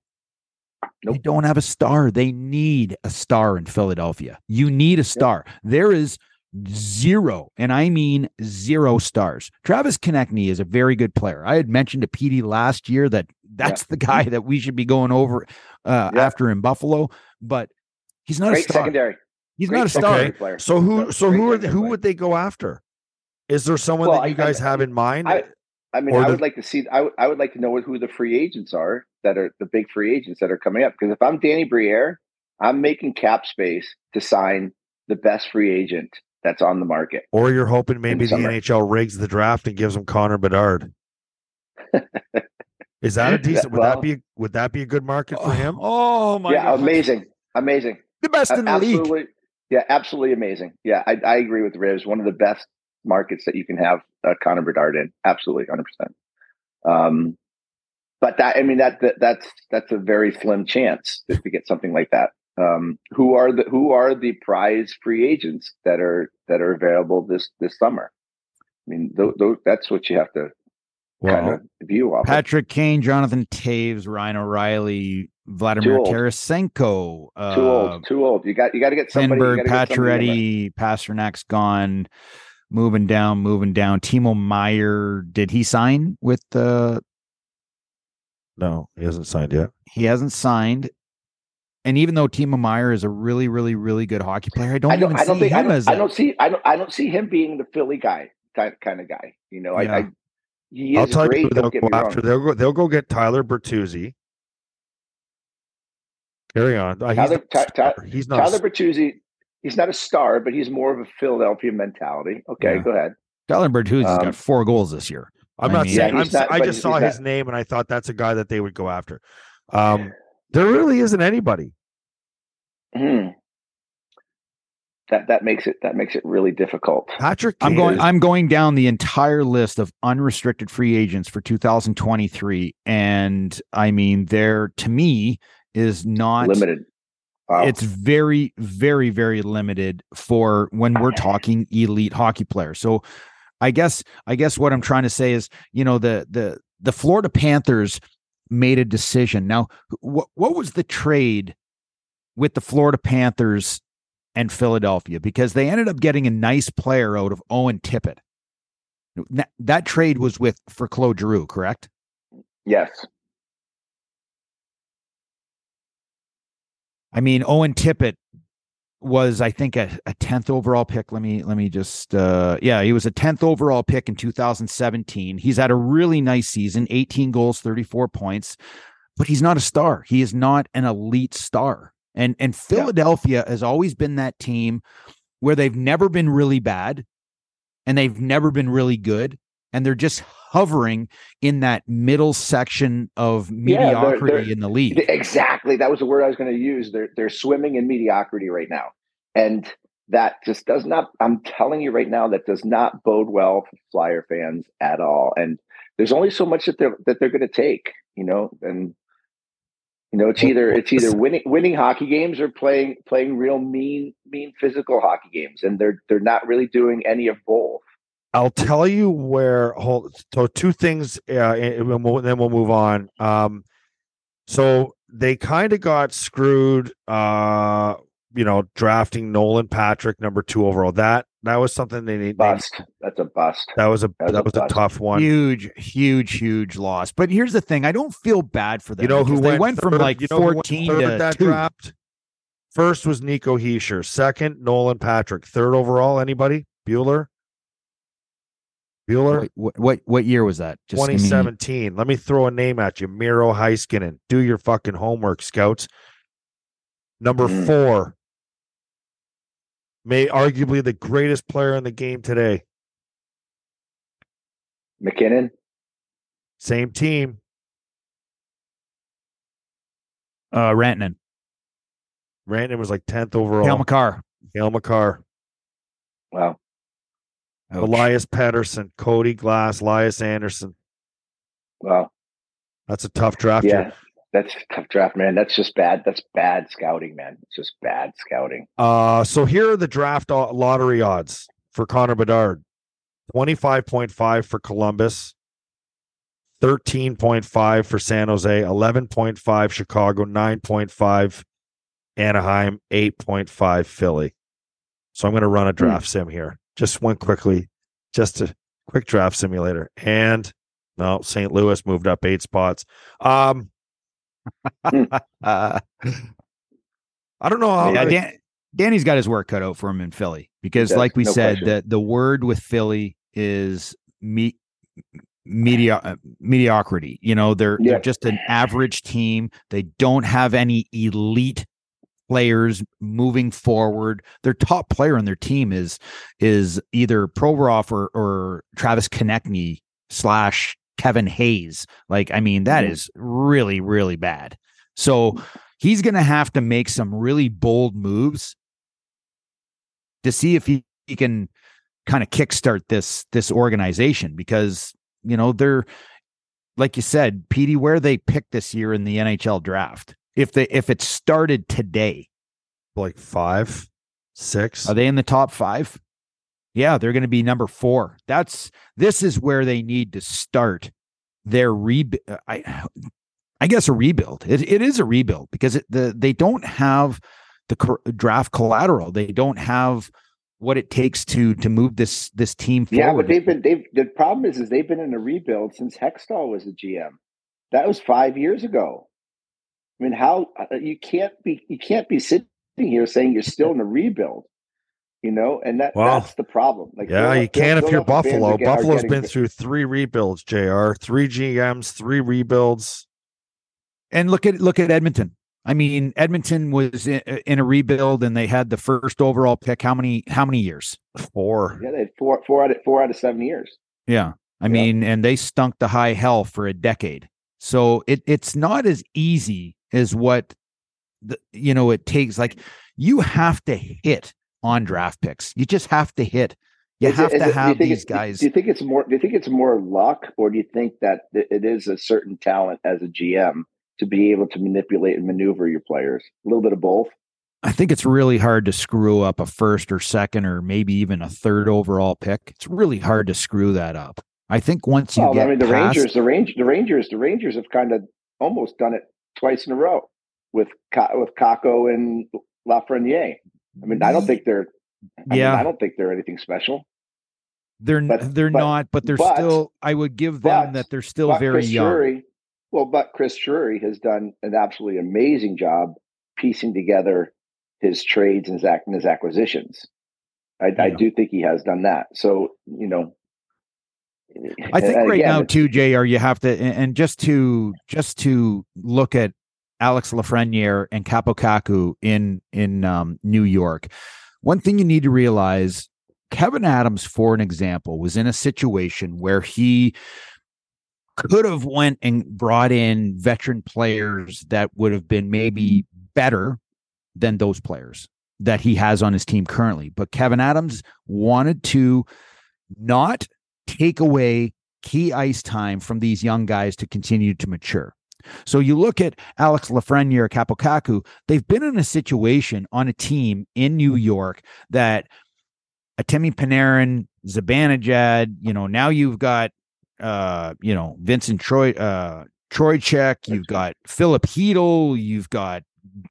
[SPEAKER 3] They don't have a star. They need a star in Philadelphia. You need a star. There is zero, and I mean zero stars. Travis Konecny is a very good player. I had mentioned to PD last year that that's the guy that we should be going over uh,
[SPEAKER 2] Yeah.
[SPEAKER 3] after in Buffalo, but he's not a star.
[SPEAKER 2] secondary.
[SPEAKER 3] He's
[SPEAKER 2] Great
[SPEAKER 3] not a star.
[SPEAKER 2] player.
[SPEAKER 1] So who so
[SPEAKER 2] great
[SPEAKER 1] who are who
[SPEAKER 2] player.
[SPEAKER 1] would they go after? Is there someone
[SPEAKER 2] Well,
[SPEAKER 1] that you
[SPEAKER 2] I- I-
[SPEAKER 1] guys have in mind?
[SPEAKER 2] I- I mean, I
[SPEAKER 1] the-
[SPEAKER 2] would like to see. I would, I would like to know who the free agents are that are the big free agents that are coming up. Because if I'm Danny Briere, I'm making cap space to sign the best free agent that's on the market.
[SPEAKER 1] Or you're hoping maybe the. NHL rigs the draft and gives them Connor Bedard. *laughs* Is that a decent? Would
[SPEAKER 2] Well-
[SPEAKER 1] that be? Would that be a good market for him?
[SPEAKER 3] Oh my
[SPEAKER 2] yeah,
[SPEAKER 3] God.
[SPEAKER 2] amazing, amazing,
[SPEAKER 3] The best in the league.
[SPEAKER 2] Yeah, absolutely amazing. Yeah, I, I agree with Rivs. One of the best markets that you can have uh, Connor Bedard in. Absolutely, hundred percent. Um, but that I mean that, that that's that's a very slim chance to, to get something like that. Um, who are the who are the prize free agents that are that are available this this summer? I mean, th- th- that's what you have to kind of view off. of.
[SPEAKER 3] Patrick Kane, Jonathan Toews, Ryan O'Reilly, Vladimir
[SPEAKER 2] Too.
[SPEAKER 3] Tarasenko, uh,
[SPEAKER 2] Too old, too old. You got you got to get somebody. you
[SPEAKER 3] Lindbergh,
[SPEAKER 2] gotta get somebody in there.
[SPEAKER 3] Pacioretty, Pastrnak's gone, moving down, moving down. Timo Meier, did he sign with the?
[SPEAKER 1] no, he hasn't signed yet.
[SPEAKER 3] He hasn't signed. And even though Timo Meier is a really, really, really good hockey player, I don't,
[SPEAKER 2] I don't.
[SPEAKER 3] even
[SPEAKER 2] I don't
[SPEAKER 3] see
[SPEAKER 2] think. I
[SPEAKER 3] him
[SPEAKER 2] don't,
[SPEAKER 3] as.
[SPEAKER 2] I
[SPEAKER 3] a-
[SPEAKER 2] don't see. I don't. I don't see him being the Philly guy kind kind of guy. You know.
[SPEAKER 3] Yeah.
[SPEAKER 2] I, I. He
[SPEAKER 1] I'll
[SPEAKER 2] is
[SPEAKER 1] tell
[SPEAKER 2] great.
[SPEAKER 1] you who they'll
[SPEAKER 2] Don't get
[SPEAKER 1] go
[SPEAKER 2] me
[SPEAKER 1] after.
[SPEAKER 2] wrong.
[SPEAKER 1] They'll go. They'll go get Tyler Bertuzzi. Carry on. Uh, he's,
[SPEAKER 2] Tyler-
[SPEAKER 1] not a
[SPEAKER 2] Ty- Ty-
[SPEAKER 1] he's not.
[SPEAKER 2] Tyler Bertuzzi. He's not a star, but he's more of a Philadelphia mentality. Okay,
[SPEAKER 3] Yeah.
[SPEAKER 2] go ahead.
[SPEAKER 3] Tyler Bertuzzi's
[SPEAKER 2] Um,
[SPEAKER 3] got four goals this year.
[SPEAKER 1] I'm
[SPEAKER 3] I
[SPEAKER 1] not
[SPEAKER 3] mean-
[SPEAKER 1] saying.
[SPEAKER 2] Yeah,
[SPEAKER 1] I'm,
[SPEAKER 2] not-
[SPEAKER 1] I just
[SPEAKER 2] he's
[SPEAKER 1] saw
[SPEAKER 2] not-
[SPEAKER 1] his name and I thought that's a guy that they would go after. Um, there really isn't anybody.
[SPEAKER 2] Hmm. That that makes it that makes it really difficult.
[SPEAKER 1] Patrick.
[SPEAKER 3] I'm going.
[SPEAKER 1] is-
[SPEAKER 3] I'm going down the entire list of unrestricted free agents for 2023, and I mean, there to me is not
[SPEAKER 2] Limited. Wow.
[SPEAKER 3] It's very, very, very limited for when we're *laughs* talking elite hockey players. So, I guess, I guess what I'm trying to say is, you know, the the the Florida Panthers made a decision. Now, what what was the trade with the Florida Panthers and Philadelphia? Because they ended up getting a nice player out of Owen Tippett. That, that trade was with for Claude Giroux, correct?
[SPEAKER 2] yes.
[SPEAKER 3] I mean, Owen Tippett was, I think, a, a 10th overall pick. Let me let me just uh yeah, he was a 10th overall pick in 2017. He's had a really nice season, 18 goals, 34 points, but he's not a star. He is not an elite star. And and Philadelphia has always been that team where they've never been really bad and they've never been really good and they're just hovering in that middle section of
[SPEAKER 2] Yeah, they're-
[SPEAKER 3] mediocrity
[SPEAKER 2] they're-
[SPEAKER 3] in the league.
[SPEAKER 2] Exactly. That was the word I was going to use. They're they're swimming in mediocrity right now, and that just does not. I'm telling you right now, that does not bode well for Flyer fans at all. And there's only so much that they're that they're going to take, you know. And you know, it's either it's either winning winning hockey games or playing playing real mean mean physical hockey games, and they're they're not really doing any of both.
[SPEAKER 1] I'll tell you where. Hold. So two things, uh, and we'll then we'll move on. Um, so they kind of got screwed. Uh, you know, drafting Nolan Patrick number two overall. That that was something they need.
[SPEAKER 2] Bust. That's a bust.
[SPEAKER 1] That was a
[SPEAKER 2] That was
[SPEAKER 1] that
[SPEAKER 2] a
[SPEAKER 1] was a
[SPEAKER 2] bust.
[SPEAKER 1] tough one.
[SPEAKER 3] Huge, huge, huge loss. But here's the thing: I don't feel bad for them.
[SPEAKER 1] You know who
[SPEAKER 3] because they
[SPEAKER 1] went,
[SPEAKER 3] went from like
[SPEAKER 1] you know who went
[SPEAKER 3] 14
[SPEAKER 1] third
[SPEAKER 3] to
[SPEAKER 1] that
[SPEAKER 3] two.
[SPEAKER 1] draft. First was Nico Hischier. Second, Nolan Patrick. Third overall, anybody? Bueller. Bueller.
[SPEAKER 3] What, what what year was that? Just give me-
[SPEAKER 1] 2017. Let me throw a name at you. Miro Heiskanen. Do your fucking homework, scouts. Number
[SPEAKER 2] Mm.
[SPEAKER 1] four. May arguably the greatest player in the game today.
[SPEAKER 2] MacKinnon.
[SPEAKER 1] Same team.
[SPEAKER 3] uh, Rantanen,
[SPEAKER 1] Rantanen was like 10th overall.
[SPEAKER 3] Cale Makar.
[SPEAKER 1] Cale Makar.
[SPEAKER 2] Wow.
[SPEAKER 3] Ouch.
[SPEAKER 1] Elias Pettersson. Cody Glass. Elias Andersson.
[SPEAKER 2] Wow.
[SPEAKER 1] That's a tough draft.
[SPEAKER 2] Yeah,
[SPEAKER 1] year.
[SPEAKER 2] that's a tough draft, man. That's just bad. That's bad scouting, man. It's just bad scouting.
[SPEAKER 1] Uh, so here are the draft lottery odds for Connor Bedard 25.5 for Columbus, 13.5 for San Jose, 11.5 Chicago, 9.5 Anaheim, 8.5 Philly. So I'm going to run a draft sim here. Just went quickly, just a quick draft simulator. And no, St. Louis moved up eight spots. Um,
[SPEAKER 3] Uh, *laughs*
[SPEAKER 1] I don't know how.
[SPEAKER 3] yeah, Dan, Danny's got his work cut out for him in Philly because,
[SPEAKER 2] does,
[SPEAKER 3] like we
[SPEAKER 2] no
[SPEAKER 3] said,
[SPEAKER 2] question.
[SPEAKER 3] the the word with Philly is me. Media, uh, mediocrity. You know, they're
[SPEAKER 2] Yeah.
[SPEAKER 3] they're just an average team. They don't have any elite players moving forward. Their top player on their team is is either Provorov or, or Travis Konecny slash Kevin Hayes. Like, I mean, that
[SPEAKER 2] Mhm.
[SPEAKER 3] really, really bad. So he's going to have to make some really bold moves to see if he, he can kind of kickstart this this organization because you know they're like you said, Petey, where they picked this year in the NHL draft. If they if it started today,
[SPEAKER 1] Like five, six.
[SPEAKER 3] are they in the top five? Yeah, they're going to be number four. That's this is where they need to start their rebuild. Uh, I, I guess a rebuild. It, it is a rebuild because it, the they don't have the cor- draft collateral. They don't have what it takes to to move this this team forward.
[SPEAKER 2] Yeah, but they've been they've the problem is is they've been in a rebuild since Hextall was the GM. That was five years ago. I mean, how uh, you can't be you can't be sitting here saying you're still in a rebuild, you know, and that
[SPEAKER 1] Well,
[SPEAKER 2] that's the problem. Like,
[SPEAKER 1] yeah, you
[SPEAKER 2] can't
[SPEAKER 1] if you're Buffalo.
[SPEAKER 2] are
[SPEAKER 1] Buffalo's been through three rebuilds, JR. Three GMs, three rebuilds.
[SPEAKER 3] And look at look at Edmonton. I mean, Edmonton was in, in a rebuild, and they had the first overall pick. How many how many years?
[SPEAKER 1] Four.
[SPEAKER 2] Yeah, they had four four out of four out of seven years.
[SPEAKER 3] Yeah. I
[SPEAKER 2] Yeah.
[SPEAKER 3] mean, and they stunk the high hell for a decade. So it it's not as easy as what the you know it takes. Like you have to hit on draft picks. You just have to hit. You
[SPEAKER 2] Is
[SPEAKER 3] have
[SPEAKER 2] is
[SPEAKER 3] to
[SPEAKER 2] it-
[SPEAKER 3] have these guys.
[SPEAKER 2] Do you think it's more? Do you think it's more luck, or do you think that it is a certain talent as a GM to be able to manipulate and maneuver your players? A little bit of both.
[SPEAKER 3] I think it's really hard to screw up a first or second or maybe even a third overall pick. It's really hard to screw that up. I think once you
[SPEAKER 2] Well,
[SPEAKER 3] get
[SPEAKER 2] I mean, the
[SPEAKER 3] past,
[SPEAKER 2] Rangers, the Range, the Rangers, the Rangers have kind of almost done it twice in a row with with Kakko and Lafreniere. I mean, I don't think they're. I
[SPEAKER 3] Yeah.
[SPEAKER 2] mean, I don't think they're anything special.
[SPEAKER 3] they're
[SPEAKER 2] but-
[SPEAKER 3] they're
[SPEAKER 2] but-
[SPEAKER 3] not, but they're
[SPEAKER 2] but-
[SPEAKER 3] still. I would give them that they're still very
[SPEAKER 2] Chris
[SPEAKER 3] young.
[SPEAKER 2] Drury, well, but Chris Drury has done an absolutely amazing job piecing together his trades and his, and his acquisitions. I, I do think he has done that. So you know,
[SPEAKER 3] I think
[SPEAKER 2] and
[SPEAKER 3] right
[SPEAKER 2] again,
[SPEAKER 3] now too, Jr. You have to, and just to just to look at Alex Lafreniere and Kaapo Kakko in in um, New York. One thing you need to realize: Kevin Adams, for an example, was in a situation where he could have went and brought in veteran players that would have been maybe better than those players that he has on his team currently. But Kevin Adams wanted to not take away key ice time from these young guys to continue to mature. So you look at Alex Lafreniere, Kaapo Kakko, they've been in a situation on a team in New York that Artemi Panarin, Zibanejad, you know, now you've got uh, you know, Vincent Troy uh Trocheck, you've got Filip Chytil, you've got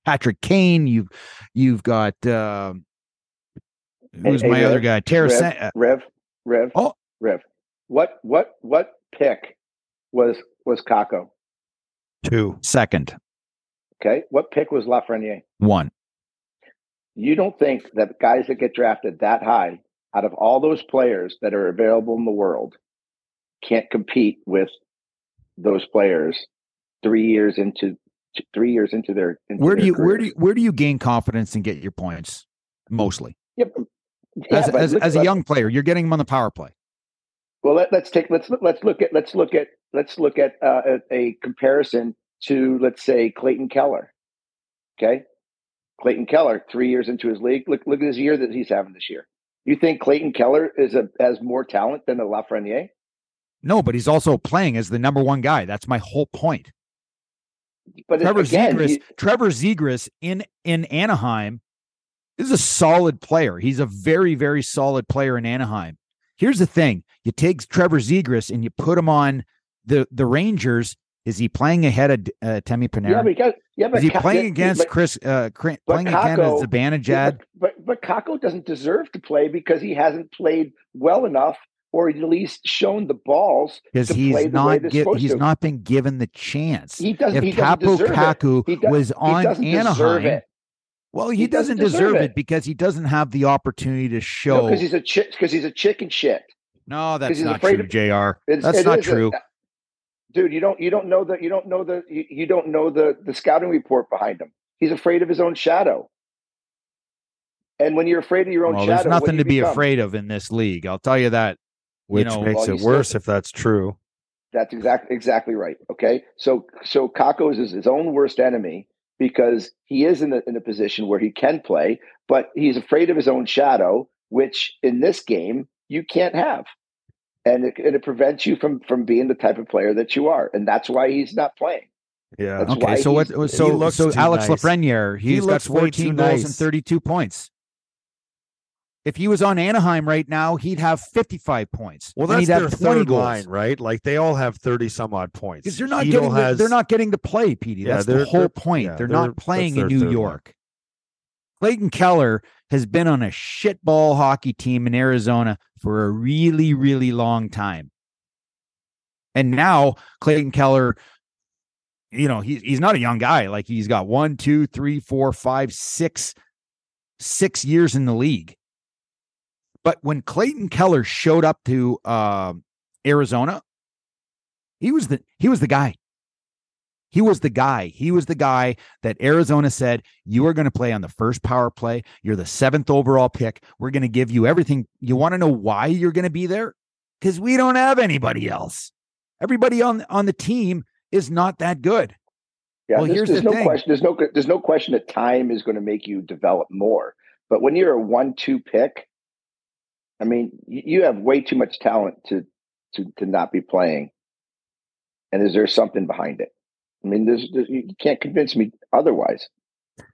[SPEAKER 3] Patrick Kane, you've you've got uh who's
[SPEAKER 2] hey,
[SPEAKER 3] my
[SPEAKER 2] Rev,
[SPEAKER 3] other guy?
[SPEAKER 2] Rev,
[SPEAKER 3] Tarasen- uh,
[SPEAKER 2] Rev, Rev,
[SPEAKER 3] Oh.
[SPEAKER 2] Rev. What what what pick was was Kakko?
[SPEAKER 1] Two.
[SPEAKER 3] second
[SPEAKER 2] Okay, what pick was Lafreniere?
[SPEAKER 3] one.
[SPEAKER 2] You don't think that guys that get drafted that high, out of all those players that are available in the world, can't compete with those players three years into three years into their into
[SPEAKER 3] Where do
[SPEAKER 2] their
[SPEAKER 3] you where do you where do you gain confidence and get your points? Mostly
[SPEAKER 2] Yeah, but- yeah,
[SPEAKER 3] as
[SPEAKER 2] but
[SPEAKER 3] as, as a young player, you're getting them on the power play.
[SPEAKER 2] Well, let, let's take let's let's look at let's look at let's look at uh, a, a comparison to let's say Clayton Keller. Okay, Clayton Keller, three years into his league, look look at his year that he's having this year. You think Clayton Keller is a has more talent than a Lafreniere?
[SPEAKER 3] No, but he's also playing as the number one guy. That's my whole point.
[SPEAKER 2] But
[SPEAKER 3] Trevor
[SPEAKER 2] again,
[SPEAKER 3] Zegras,
[SPEAKER 2] he-
[SPEAKER 3] Trevor Zegras in in Anaheim is a solid player. He's a very very solid player in Anaheim. Here's the thing: you take Trevor Zegras and you put him on the the Rangers. Is he playing ahead of uh, Temi Panarin?
[SPEAKER 2] yeah, got, yeah, but
[SPEAKER 3] is he
[SPEAKER 2] Ka-
[SPEAKER 3] playing against
[SPEAKER 2] but-
[SPEAKER 3] Chris? Uh, playing against
[SPEAKER 2] Kakko-
[SPEAKER 3] Zibanejad?
[SPEAKER 2] Yeah, but, but but Kakko doesn't deserve to play because he hasn't played well enough, or at least shown the balls
[SPEAKER 3] because he's not
[SPEAKER 2] they're
[SPEAKER 3] he's
[SPEAKER 2] to.
[SPEAKER 3] not been given the chance.
[SPEAKER 2] He doesn't.
[SPEAKER 3] if
[SPEAKER 2] he doesn't
[SPEAKER 3] Capo. Kaku was
[SPEAKER 2] he
[SPEAKER 3] on Anaheim,
[SPEAKER 2] it.
[SPEAKER 3] Well, he,
[SPEAKER 2] He
[SPEAKER 3] doesn't,
[SPEAKER 2] doesn't
[SPEAKER 3] deserve,
[SPEAKER 2] deserve
[SPEAKER 3] it.
[SPEAKER 2] it.
[SPEAKER 3] because he doesn't have the opportunity to show.
[SPEAKER 2] because he's a chick. Because he's a chicken shit.
[SPEAKER 3] no, that's not true,
[SPEAKER 2] of-
[SPEAKER 3] Jr.
[SPEAKER 2] It's-
[SPEAKER 3] That's
[SPEAKER 2] it
[SPEAKER 3] not
[SPEAKER 2] is a-
[SPEAKER 3] true.
[SPEAKER 2] Uh, dude. You don't. You don't know the. You don't know the. You, you don't know the the scouting report behind him. He's afraid of his own shadow. And when you're afraid of your own
[SPEAKER 3] well,
[SPEAKER 2] shadow,
[SPEAKER 3] there's nothing to be
[SPEAKER 2] become?
[SPEAKER 3] afraid of in this league. I'll tell you that.
[SPEAKER 1] which
[SPEAKER 3] know,
[SPEAKER 1] makes
[SPEAKER 2] well,
[SPEAKER 1] it worse
[SPEAKER 2] said-
[SPEAKER 1] if that's true.
[SPEAKER 2] That's exactly exactly right. Okay, so so Kakko is his own worst enemy because he is in a, in a position where he can play, but he's afraid of his own shadow, which in this game you can't have, and it, and it prevents you from from being the type of player that you are, and that's why he's not playing.
[SPEAKER 1] Yeah.
[SPEAKER 2] That's
[SPEAKER 3] Okay, so what? So
[SPEAKER 1] looks
[SPEAKER 3] so Alex
[SPEAKER 1] nice.
[SPEAKER 3] Lafreniere,
[SPEAKER 1] He
[SPEAKER 3] he's got 14
[SPEAKER 1] too
[SPEAKER 3] goals and 32 points. If he was on Anaheim right now, he'd have 55 points.
[SPEAKER 1] Well, that's their
[SPEAKER 3] have 20
[SPEAKER 1] third
[SPEAKER 3] goals.
[SPEAKER 1] line, right? Like they all have thirty some odd points.
[SPEAKER 3] Because they're not getting the,
[SPEAKER 1] has,
[SPEAKER 3] they're not getting to play, Petey.
[SPEAKER 1] Yeah,
[SPEAKER 3] That's the whole point.
[SPEAKER 1] yeah,
[SPEAKER 3] they're
[SPEAKER 1] they're-
[SPEAKER 3] not playing in New
[SPEAKER 1] third line.
[SPEAKER 3] York. Clayton Keller has been on a shitball hockey team in Arizona for a really, really long time. And now Clayton Keller, you know, he's he's not a young guy. Like he's got one, two, three, four, five, six, six years in the league. But when Clayton Keller showed up to uh, Arizona, he was the he was the guy. He was the guy. He was the guy that Arizona said, You are going to play on the first power play. You're the seventh overall pick. We're going to give you everything. You want to know why you're going to be there? Because we don't have anybody else. Everybody on, on the team is not that good.
[SPEAKER 2] Yeah,
[SPEAKER 3] Well,
[SPEAKER 2] there's,
[SPEAKER 3] here's
[SPEAKER 2] there's
[SPEAKER 3] the
[SPEAKER 2] no
[SPEAKER 3] thing.
[SPEAKER 2] question. There's no there's no question that time is going to make you develop more. But when you're a one-two pick, I mean, you, have way too much talent to to to not be playing. And is there something behind it? I mean, there's, there's you can't convince me otherwise.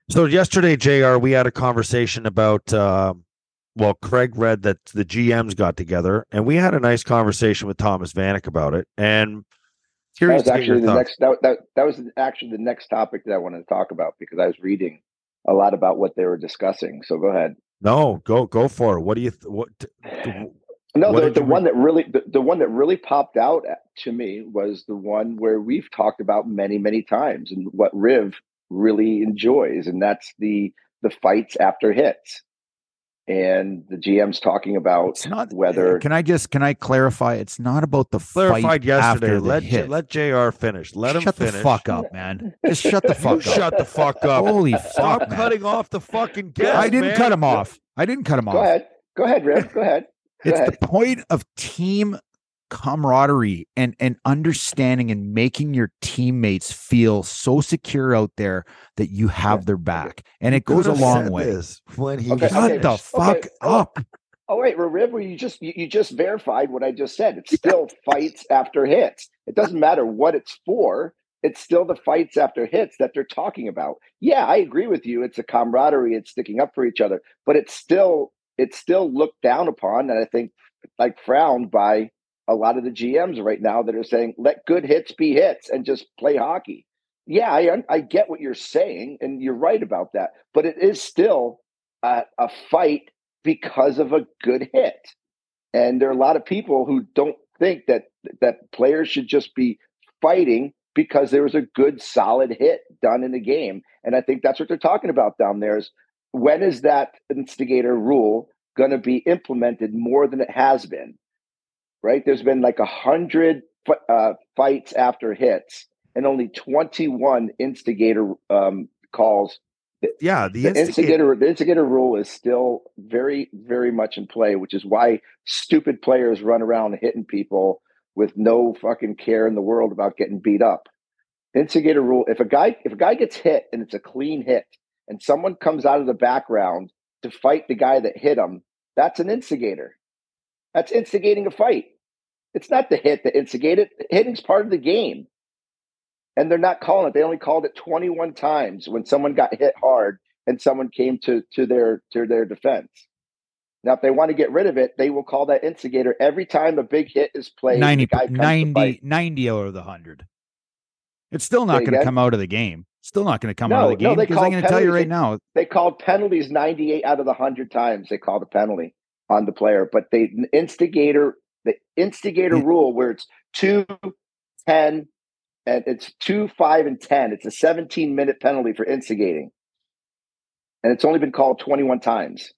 [SPEAKER 1] So yesterday, Jr., we had a conversation about. Uh, well, Craig read that the GMs got together, and we had a nice conversation with Thomas Vanek about it. And
[SPEAKER 2] That was
[SPEAKER 1] to get your
[SPEAKER 2] actually the
[SPEAKER 1] thoughts.
[SPEAKER 2] next. That, that that was actually the next topic that I wanted to talk about because I was reading a lot about what they were discussing. So go ahead.
[SPEAKER 1] No, go go for it. What do you? Th- what?
[SPEAKER 2] No,
[SPEAKER 1] What
[SPEAKER 2] the, the one that really the, the one that really popped out to me was the one where we've talked about many many times and what Riv really enjoys, and that's the the fights after hits. And the GM's talking about
[SPEAKER 3] It's not
[SPEAKER 2] whether uh,
[SPEAKER 3] Can I just can I clarify? It's not about the
[SPEAKER 1] Clarified
[SPEAKER 3] fight
[SPEAKER 1] yesterday.
[SPEAKER 3] after the
[SPEAKER 1] Let
[SPEAKER 3] hit.
[SPEAKER 1] let Jr. finish. Let him
[SPEAKER 3] shut
[SPEAKER 1] finish.
[SPEAKER 3] the fuck up, man. Just shut the *laughs* fuck up.
[SPEAKER 1] shut the fuck up.
[SPEAKER 3] Holy
[SPEAKER 1] Stop
[SPEAKER 3] fuck, man.
[SPEAKER 1] cutting off the fucking guest.
[SPEAKER 3] I didn't
[SPEAKER 1] man.
[SPEAKER 3] cut him off. I didn't cut him
[SPEAKER 2] go
[SPEAKER 3] off.
[SPEAKER 2] Go ahead, go ahead, Riv, go ahead. Go
[SPEAKER 3] It's
[SPEAKER 2] ahead.
[SPEAKER 3] the point of team camaraderie and and understanding and making your teammates feel so secure out there that you have their back. And it goes a long
[SPEAKER 1] said
[SPEAKER 3] way.
[SPEAKER 1] when he
[SPEAKER 2] Okay,
[SPEAKER 3] Shut
[SPEAKER 2] okay.
[SPEAKER 3] the fuck
[SPEAKER 2] Okay.
[SPEAKER 3] Oh, up.
[SPEAKER 2] Oh wait, well, you just you, you just verified what I just said. It's still fights after hits. It doesn't matter what it's for. It's still the fights after hits that they're talking about. Yeah, I agree with you. It's a camaraderie. It's sticking up for each other, but it's still it's still looked down upon, and I think like frowned by a lot of the GMs right now that are saying let good hits be hits and just play hockey. Yeah, I I get what you're saying, and you're right about that. But it is still a, a fight because of a good hit. And there are a lot of people who don't think that that players should just be fighting because there was a good solid hit done in the game. And I think that's what they're talking about down there is when is that instigator rule going to be implemented more than it has been? Right? There's been like a hundred uh, fights after hits and only 21 instigator um, calls
[SPEAKER 1] Yeah, the,
[SPEAKER 2] the
[SPEAKER 1] instigator.
[SPEAKER 2] instigator the instigator rule is still very very much in play which is why stupid players run around hitting people with no fucking care in the world about getting beat up instigator rule if a guy if a guy gets hit and it's a clean hit and someone comes out of the background to fight the guy that hit him that's an instigator that's instigating a fight it's not the hit that instigated hitting's part of the game and they're not calling it. They only called it 21 times when someone got hit hard and someone came to to their to their defense. Now, if they want to get rid of it, they will call that instigator every time a big hit is played.
[SPEAKER 3] 90,
[SPEAKER 2] the guy comes
[SPEAKER 3] 90,
[SPEAKER 2] fight.
[SPEAKER 3] 90 out of the 100. It's still not going to come out of the game. Still not going to come out of the
[SPEAKER 2] no,
[SPEAKER 3] game
[SPEAKER 2] they
[SPEAKER 3] because I'm going to tell you right now.
[SPEAKER 2] They called penalties 98 out of the 100 times. They called a penalty on the player, but they instigator the instigator
[SPEAKER 3] Yeah.
[SPEAKER 2] rule where it's 2 10 and it's 2 5 and 10. It's a 17 minute penalty for instigating. And it's only been called 21 times.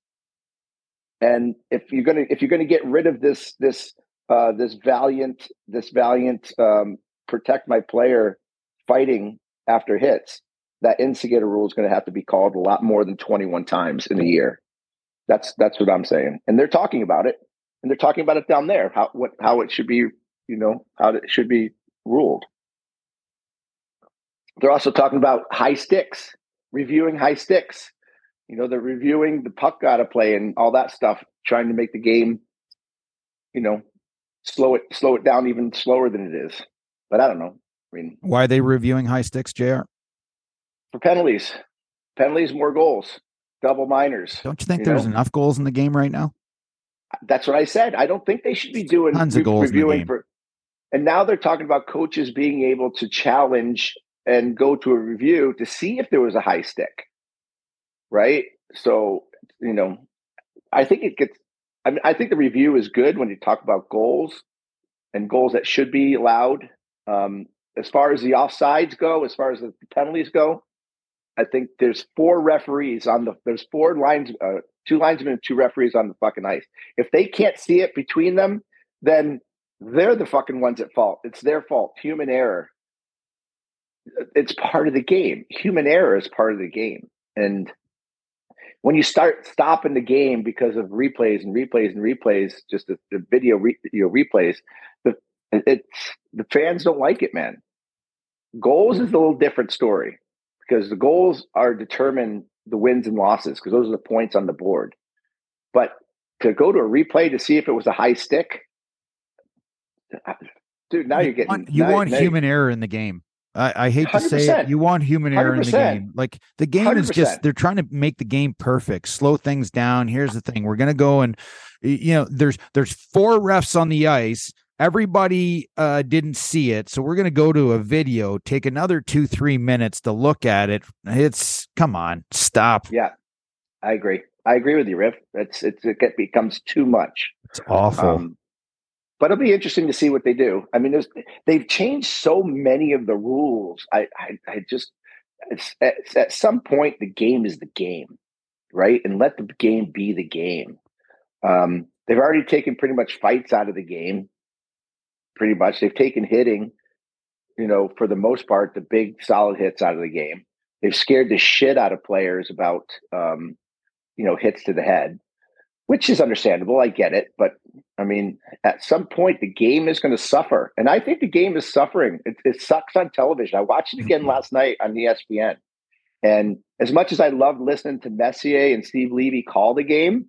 [SPEAKER 2] And if you're to if you're to get rid of this this uh this valiant this valiant um protect my player fighting after hits, that instigator rule is going to have to be called a lot more than 21 times in a year. That's that's what I'm saying, and they're talking about it, and they're talking about it down there how what how it should be, you know, how it should be ruled. They're also talking about high sticks, reviewing high sticks. You know, they're reviewing the puck got to play and all that stuff, trying to make the game, you know, slow it slow it down even slower than it is. But I don't know. I mean,
[SPEAKER 3] why are they reviewing high sticks, Jr.
[SPEAKER 2] For penalties, penalties, more goals, double minors.
[SPEAKER 3] Don't you think you there's know? enough goals in the game right now?
[SPEAKER 2] That's what I said. I don't think they should be doing
[SPEAKER 3] tons re- of goals reviewing for.
[SPEAKER 2] And now they're talking about coaches being able to challenge and go to a review to see if there was a high stick. Right. So, you know, I think it gets, I mean, I think the review is good when you talk about goals and goals that should be allowed. Um, as far as the offsides go, as far as the penalties go, I think there's four referees on the, there's four lines, uh, two linesmen and two referees on the fucking ice. If they can't see it between them, then they're the fucking ones at fault. It's their fault. Human error it's part of the game. Human error is part of the game. And when you start stopping the game because of replays and replays and replays, just the, the video re, you know, replays, the it's the fans don't like it, man. Goals is a little different story because the goals are determine the wins and losses because those are the points on the board. But to go to a replay to see if it was a high stick, dude, now
[SPEAKER 3] you
[SPEAKER 2] are getting
[SPEAKER 3] want, you
[SPEAKER 2] now,
[SPEAKER 3] want
[SPEAKER 2] now
[SPEAKER 3] human error in the game. I, I hate to say it. You want human error in the game. Like the game 100%. is just they're trying to make the game perfect, slow things down. Here's the thing: we're gonna go and you know, there's there's four refs on the ice. Everybody uh, didn't see it, so we're gonna go to a video, take another two three minutes to look at it. It's come on, stop.
[SPEAKER 2] Yeah, I agree. I agree with you, Riv. It's, it's it becomes too much.
[SPEAKER 1] It's awful. Um,
[SPEAKER 2] but it'll be interesting to see what they do. I mean, they've changed so many of the rules. I, I, I just, at, at some point, the game is the game, right? And let the game be the game. Um, they've already taken pretty much fights out of the game. Pretty much, they've taken hitting, you know, for the most part, the big solid hits out of the game. They've scared the shit out of players about, um, you know, hits to the head which is understandable. I get it. But I mean, at some point, the game is going to suffer. And I think the game is suffering. It, it sucks on television. I watched it again mm-hmm. last night on ESPN. And as much as I loved listening to Messier and Steve Levy call the game,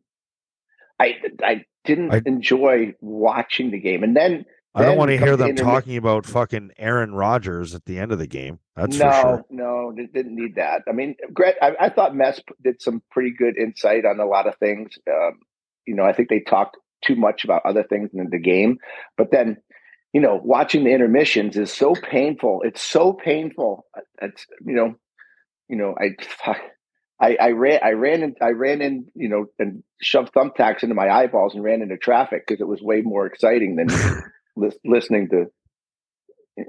[SPEAKER 2] I I didn't I, enjoy watching the game. And then
[SPEAKER 1] I don't want to hear them talking about fucking Aaron Rodgers at the end of the game. That's no, sure.
[SPEAKER 2] no, didn't need that. I mean, Greg, I, I, thought Mess did some pretty good insight on a lot of things. Um, you know, I think they talked too much about other things in the game. But then, you know, watching the intermissions is so painful. It's so painful. It's you know, you know, I. I, I ran, I ran, in, I ran in, you know, and shoved thumbtacks into my eyeballs and ran into traffic because it was way more exciting than *laughs* listening to,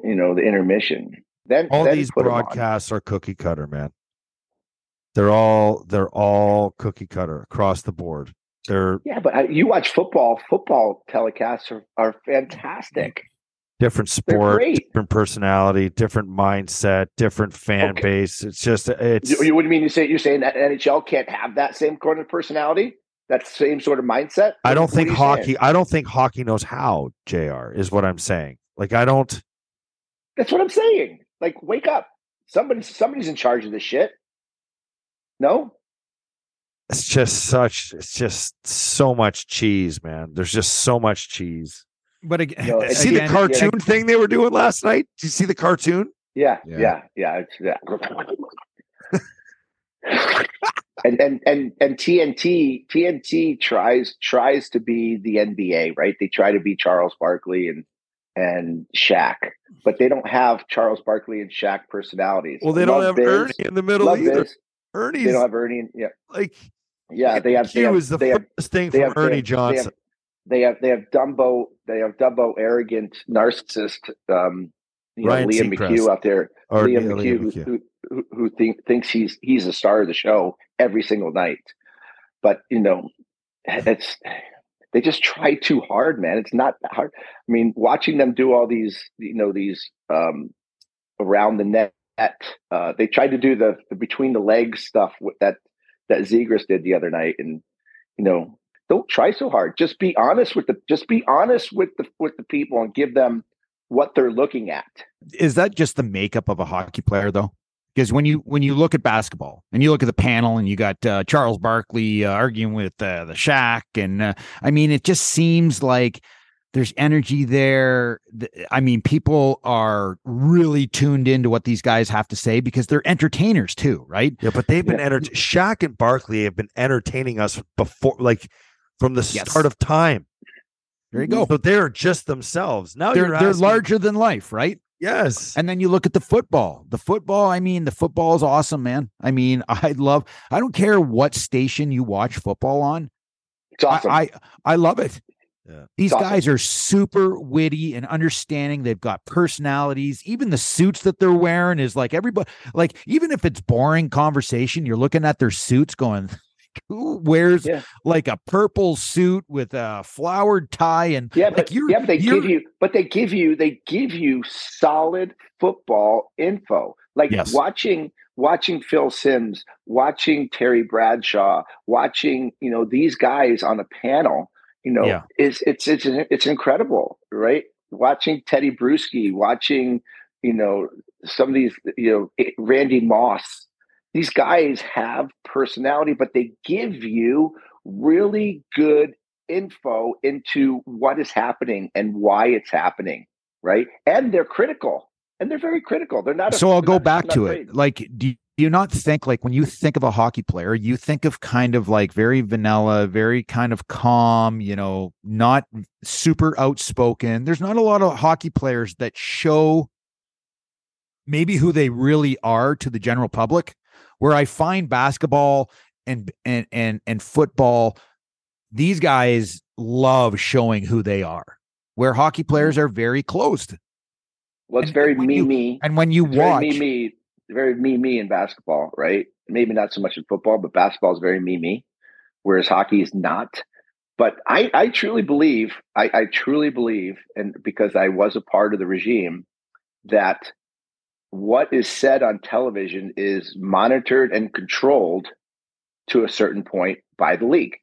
[SPEAKER 2] you know, the intermission. Then
[SPEAKER 1] all these broadcasts are cookie cutter, man. They're all they're all cookie cutter across the board. They're
[SPEAKER 2] yeah, but uh, you watch football. Football telecasts are, are fantastic.
[SPEAKER 1] Different sport, different personality, different mindset, different fan okay. base. It's just it's.
[SPEAKER 2] You, you mean? You say you're saying that NHL can't have that same kind of personality, that same sort of mindset?
[SPEAKER 1] I don't think hockey. Saying? I don't think hockey knows how. Jr. is what I'm saying. Like I don't.
[SPEAKER 2] That's what I'm saying. Like wake up. Somebody, somebody's in charge of this shit. No,
[SPEAKER 1] it's just such it's just so much cheese man there's just so much cheese
[SPEAKER 3] but *laughs* again, you know,
[SPEAKER 1] see again, the cartoon yeah. thing they were doing last night did you see the cartoon
[SPEAKER 2] yeah yeah yeah yeah, yeah. *laughs* and and and and TNT TNT tries tries to be the NBA, right? They try to be Charles Barkley and and Shaq, but they don't have Charles Barkley and Shaq personalities.
[SPEAKER 1] Well, they don't have Biz, Ernie in the middle either. Biz, Ernie's
[SPEAKER 2] they don't have Ernie. Yeah,
[SPEAKER 1] like
[SPEAKER 2] yeah, they have. They have,
[SPEAKER 1] was the
[SPEAKER 2] they
[SPEAKER 1] first have, thing from have, Ernie Johnson.
[SPEAKER 2] They have, they have, they have Dumbo. They have Dumbo, arrogant narcissist. Um, you know, Liam McHugh out there. Or Liam, Liam McHugh, McHugh, who, who, think, thinks he's he's the star of the show every single night. But you know, *sighs* it's they just try too hard, man. It's not that hard. I mean, watching them do all these, you know, these um, around the net uh, they tried to do the, the between the legs stuff that that Zegras did the other night, and you know, don't try so hard. Just be honest with the just be honest with the with the people and give them what they're looking at.
[SPEAKER 3] Is that just the makeup of a hockey player, though? Because when you when you look at basketball and you look at the panel and you got uh, Charles Barkley uh, arguing with uh, the Shaq, and uh, I mean, it just seems like there's energy there. I mean, people are really tuned into what these guys have to say because they're entertainers too, right?
[SPEAKER 1] Yeah, but they've been yeah. enter- Shaq and Barkley have been entertaining us before, like from the yes. start of time.
[SPEAKER 3] There you go.
[SPEAKER 1] So they're just themselves. Now
[SPEAKER 3] they're they're larger than life, right?
[SPEAKER 1] Yes.
[SPEAKER 3] And then you look at the football. The football, I mean, the football is awesome, man. I mean, *laughs* I love I don't care what station you watch football on.
[SPEAKER 2] It's awesome.
[SPEAKER 3] I I, I love it. Yeah. These awesome. guys are super witty and understanding. They've got personalities. Even the suits that they're wearing is like everybody, like, even if it's boring conversation, you're looking at their suits going, *laughs* who wears yeah. like a purple suit with a flowered tie and
[SPEAKER 2] yeah,
[SPEAKER 3] like
[SPEAKER 2] but yeah, but they give you, but they give you, they give you solid football info. Like yes. watching watching Phil Simms, watching Terry Bradshaw, watching you know these guys on the panel you know, yeah. it's it's it's it's incredible, right? Watching Tedy Bruschi, watching you know some of these, you know, eh, Randy Moss. These guys have personality, but they give you really good info into what is happening and why it's happening, right? And they're critical, and they're very critical. They're not.
[SPEAKER 3] So i I'll go not, back to it. Like, do you not think like when you think of a hockey player, you think of kind of like very vanilla, very kind of calm, you know, not super outspoken. There's not a lot of hockey players that show maybe who they really are to the general public. Where I find basketball and and and and football, these guys love showing who they are. Where hockey mm-hmm. players are very closed.
[SPEAKER 2] Well, it's and, very me me.
[SPEAKER 3] And when you watch
[SPEAKER 2] me me very me me in basketball, right? Maybe not so much in football, but basketball is very me me, whereas hockey is not. But I, I truly believe, I, I truly believe, and because I was a part of the regime, that what is said on television is monitored and controlled to a certain point by the league.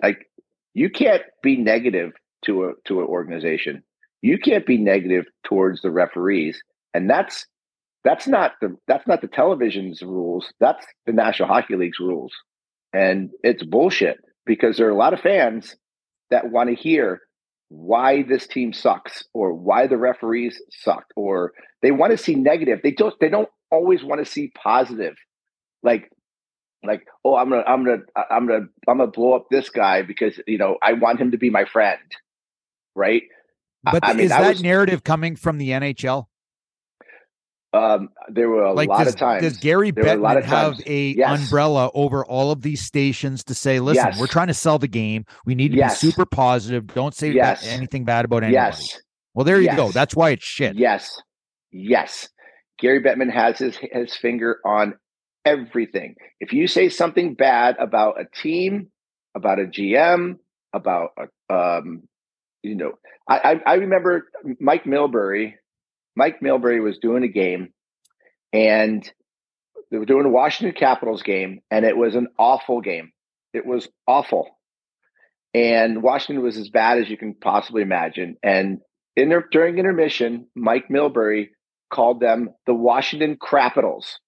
[SPEAKER 2] Like you can't be negative to a to an organization. You can't be negative towards the referees, and that's that's not the that's not the television's rules. That's the National Hockey League's rules. And it's bullshit because there are a lot of fans that want to hear why this team sucks or why the referees suck or they want to see negative. They don't they don't always want to see positive. Like like oh I'm to I'm to I'm to I'm to blow up this guy because you know I want him to be my friend. Right?
[SPEAKER 3] But I mean, is that was, narrative coming from the NHL?
[SPEAKER 2] Um, there were a like lot
[SPEAKER 3] does,
[SPEAKER 2] of times.
[SPEAKER 3] Does Gary Bettman have a yes. umbrella over all of these stations to say, "Listen, yes. we're trying to sell the game. We need to yes. be super positive. Don't say yes. anything bad about anybody." Yes. Well, there you go. That's why it's shit.
[SPEAKER 2] Yes. Yes. Gary Bettman has his his finger on everything. If you say something bad about a team, about a GM, about a, um, you know, I, I, I remember Mike Milbury Mike Milbury was doing a game and they were doing a Washington Capitals game, and it was an awful game. It was awful. And Washington was as bad as you can possibly imagine. And during intermission, Mike Milbury called them the Washington Capitals.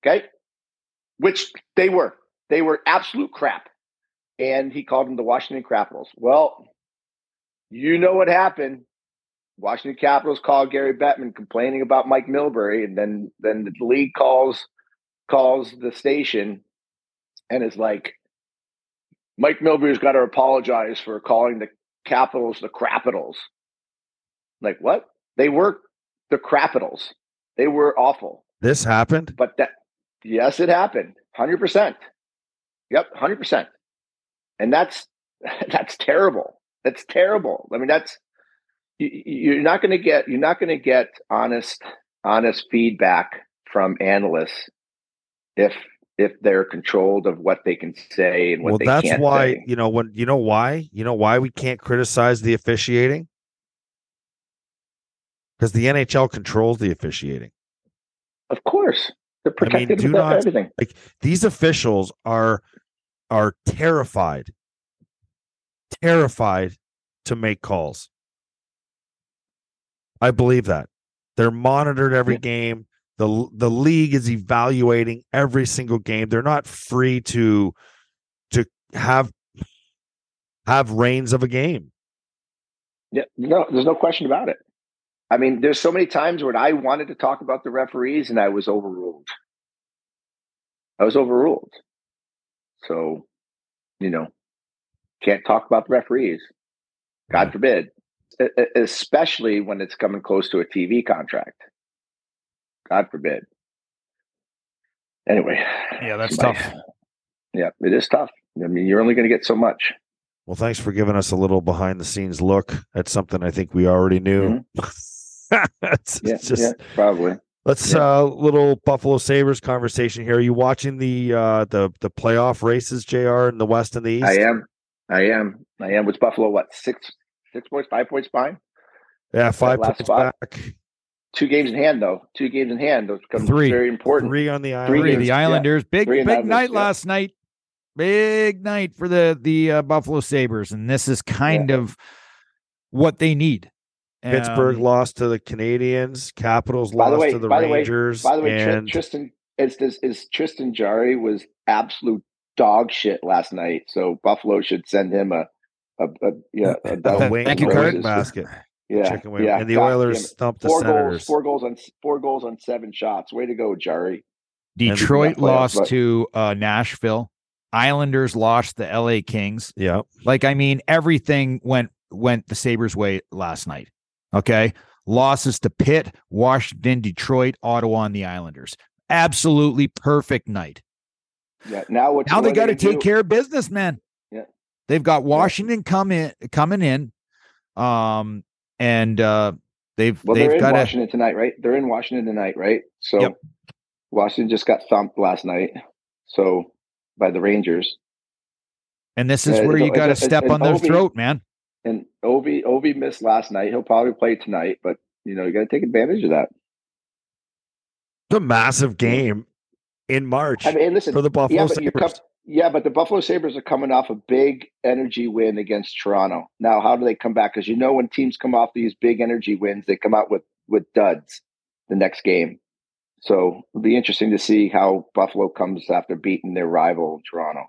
[SPEAKER 2] Okay. Which they were. They were absolute crap. And he called them the Washington Capitals. Well, you know what happened. Washington Capitals call Gary Bettman complaining about Mike Milbury, and then then the league calls calls the station and is like, Mike Milbury's got to apologize for calling the Capitals the Capitals. Like what? They were the Capitals. They were awful.
[SPEAKER 1] This happened,
[SPEAKER 2] but that yes, it happened. Hundred percent. Yep, hundred percent. And that's *laughs* that's terrible. That's terrible. I mean, that's you're not going to get you're not going to get honest honest feedback from analysts if if they're controlled of what they can say and what well, they that's can't
[SPEAKER 1] why
[SPEAKER 2] say.
[SPEAKER 1] you know when you know why you know why we can't criticize the officiating because the NHL controls the officiating.
[SPEAKER 2] Of course, they're
[SPEAKER 1] I mean,
[SPEAKER 2] protected
[SPEAKER 1] not-
[SPEAKER 2] everything.
[SPEAKER 1] These officials are are terrified, terrified to make calls. I believe that they're monitored every
[SPEAKER 2] Yeah.
[SPEAKER 1] game. the The league is evaluating every single game. They're not free to to have have reigns of a game.
[SPEAKER 2] Yeah, no, there's no question about it. I mean, there's so many times when I wanted to talk about the referees and I was overruled. I was overruled. So, you know, can't talk about the referees. God forbid, especially when it's coming close to a TV contract. God forbid. Anyway,
[SPEAKER 3] Yeah, that's
[SPEAKER 2] somebody-
[SPEAKER 3] tough. *laughs*
[SPEAKER 2] Yeah, it is tough. I mean, you're only going to get so much.
[SPEAKER 1] Well, thanks for giving us a little behind the scenes look at something I think we already knew. *laughs* it's,
[SPEAKER 2] Mm-hmm. Yeah,
[SPEAKER 1] it's just
[SPEAKER 2] yeah, probably.
[SPEAKER 1] let's
[SPEAKER 2] Yeah.
[SPEAKER 1] uh little Buffalo Sabres conversation here. Are you watching the uh the the playoff races, JR, in the West and the East?
[SPEAKER 2] I am. I am. I am. What's Buffalo? What six? Six points? Five points behind?
[SPEAKER 1] Yeah, five points
[SPEAKER 2] spot.
[SPEAKER 1] back.
[SPEAKER 2] Two games in hand, though. Two games in hand. Those become
[SPEAKER 3] Three.
[SPEAKER 2] very important.
[SPEAKER 1] Three on the
[SPEAKER 2] Three
[SPEAKER 1] island.
[SPEAKER 3] Three,
[SPEAKER 2] games,
[SPEAKER 3] the
[SPEAKER 2] yeah.
[SPEAKER 3] Islanders, big
[SPEAKER 2] Three
[SPEAKER 3] big
[SPEAKER 2] Islanders,
[SPEAKER 3] night
[SPEAKER 2] yeah.
[SPEAKER 3] last night. Big night for the the uh, Buffalo Sabres, and this is kind of what they need.
[SPEAKER 1] Pittsburgh
[SPEAKER 3] Um,
[SPEAKER 1] lost to the Canadiens. Capitals
[SPEAKER 2] By the
[SPEAKER 1] lost
[SPEAKER 2] way-
[SPEAKER 1] to the
[SPEAKER 2] by the way-
[SPEAKER 1] Rangers.
[SPEAKER 2] By the way,
[SPEAKER 1] and
[SPEAKER 2] Tristan is, is is Tristan Jarry was absolute dog shit last night. So Buffalo should send him a a, a yeah a,
[SPEAKER 1] a
[SPEAKER 2] dozen
[SPEAKER 1] wing
[SPEAKER 3] Thank you,
[SPEAKER 1] wing
[SPEAKER 3] Kurt.
[SPEAKER 1] basket.
[SPEAKER 2] Yeah,
[SPEAKER 1] Chicken wing.
[SPEAKER 2] yeah.
[SPEAKER 1] and the
[SPEAKER 2] God
[SPEAKER 1] Oilers
[SPEAKER 2] damn it.
[SPEAKER 1] stumped the
[SPEAKER 2] Four
[SPEAKER 1] Senators.
[SPEAKER 2] goals, four goals on four goals on seven shots. Way to go, Jarry.
[SPEAKER 3] Detroit
[SPEAKER 2] playoffs,
[SPEAKER 3] lost
[SPEAKER 2] but-
[SPEAKER 3] to uh, Nashville. Islanders lost the L.A. Kings.
[SPEAKER 1] Yeah.
[SPEAKER 3] Like I mean, everything went went the Sabres' way last night. Okay, losses to Pitt, Washington, Detroit, Ottawa, and the Islanders. Absolutely perfect night.
[SPEAKER 2] Yeah. Now what?
[SPEAKER 3] now they got to
[SPEAKER 2] gonna do?
[SPEAKER 3] take care of business, man.
[SPEAKER 2] Yeah.
[SPEAKER 3] They've got Washington coming coming in, um, and uh, they've
[SPEAKER 2] Well, they're
[SPEAKER 3] they've got to
[SPEAKER 2] Washington tonight, right? They're in Washington tonight, right? So
[SPEAKER 3] Yep.
[SPEAKER 2] Washington just got thumped last night. So by the Rangers.
[SPEAKER 3] and this is
[SPEAKER 2] Uh,
[SPEAKER 3] where you got to step
[SPEAKER 2] it's
[SPEAKER 3] on their
[SPEAKER 2] Ovi-
[SPEAKER 3] throat, man.
[SPEAKER 2] And Ovi Ovi missed last night. He'll probably play tonight, but you know, you gotta take advantage of that.
[SPEAKER 1] The massive game in March
[SPEAKER 2] I mean, listen,
[SPEAKER 1] for the Buffalo
[SPEAKER 2] yeah,
[SPEAKER 1] Sabres.
[SPEAKER 2] Yeah, but the Buffalo Sabres are coming off a big energy win against Toronto. Now, how do they come back? Because you know when teams come off these big energy wins, they come out with with duds the next game. So it'll be interesting to see how Buffalo comes after beating their rival Toronto.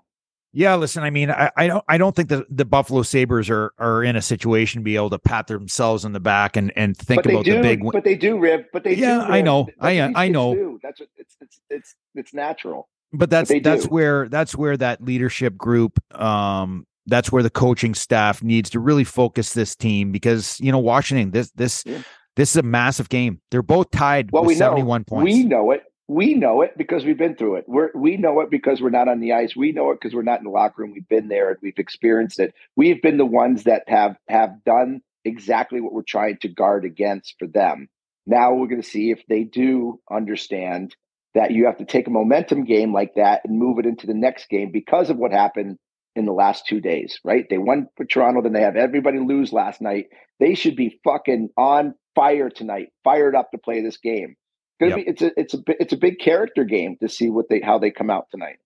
[SPEAKER 3] Yeah, listen, I mean, I, I don't I don't think that the Buffalo Sabres are are in a situation to be able to pat themselves on the back and and think about
[SPEAKER 2] do,
[SPEAKER 3] the big win.
[SPEAKER 2] but they do, Riv. But they
[SPEAKER 3] Yeah,
[SPEAKER 2] do,
[SPEAKER 3] I know. I- I know.
[SPEAKER 2] That's what it's it's it's it's natural.
[SPEAKER 3] But that's
[SPEAKER 2] they
[SPEAKER 3] that's
[SPEAKER 2] do.
[SPEAKER 3] where that's where that leadership group um that's where the coaching staff needs to really focus this team because you know Washington this this
[SPEAKER 2] Yeah.
[SPEAKER 3] this is a massive game. They're both tied
[SPEAKER 2] Well,
[SPEAKER 3] with
[SPEAKER 2] we know
[SPEAKER 3] 71 points.
[SPEAKER 2] we know it. We know it because we've been through it. We're we know it because we're not on the ice. We know it because we're not in the locker room. We've been there and we've experienced it. We've been the ones that have have done exactly what we're trying to guard against for them. Now we're going to see if they do understand that you have to take a momentum game like that and move it into the next game because of what happened in the last two days, right? They won for Toronto, then they have everybody lose last night. They should be fucking on fire tonight, fired up to play this game.
[SPEAKER 3] Yep.
[SPEAKER 2] be, it's a it's a it's a big character game to see what they how they come out tonight.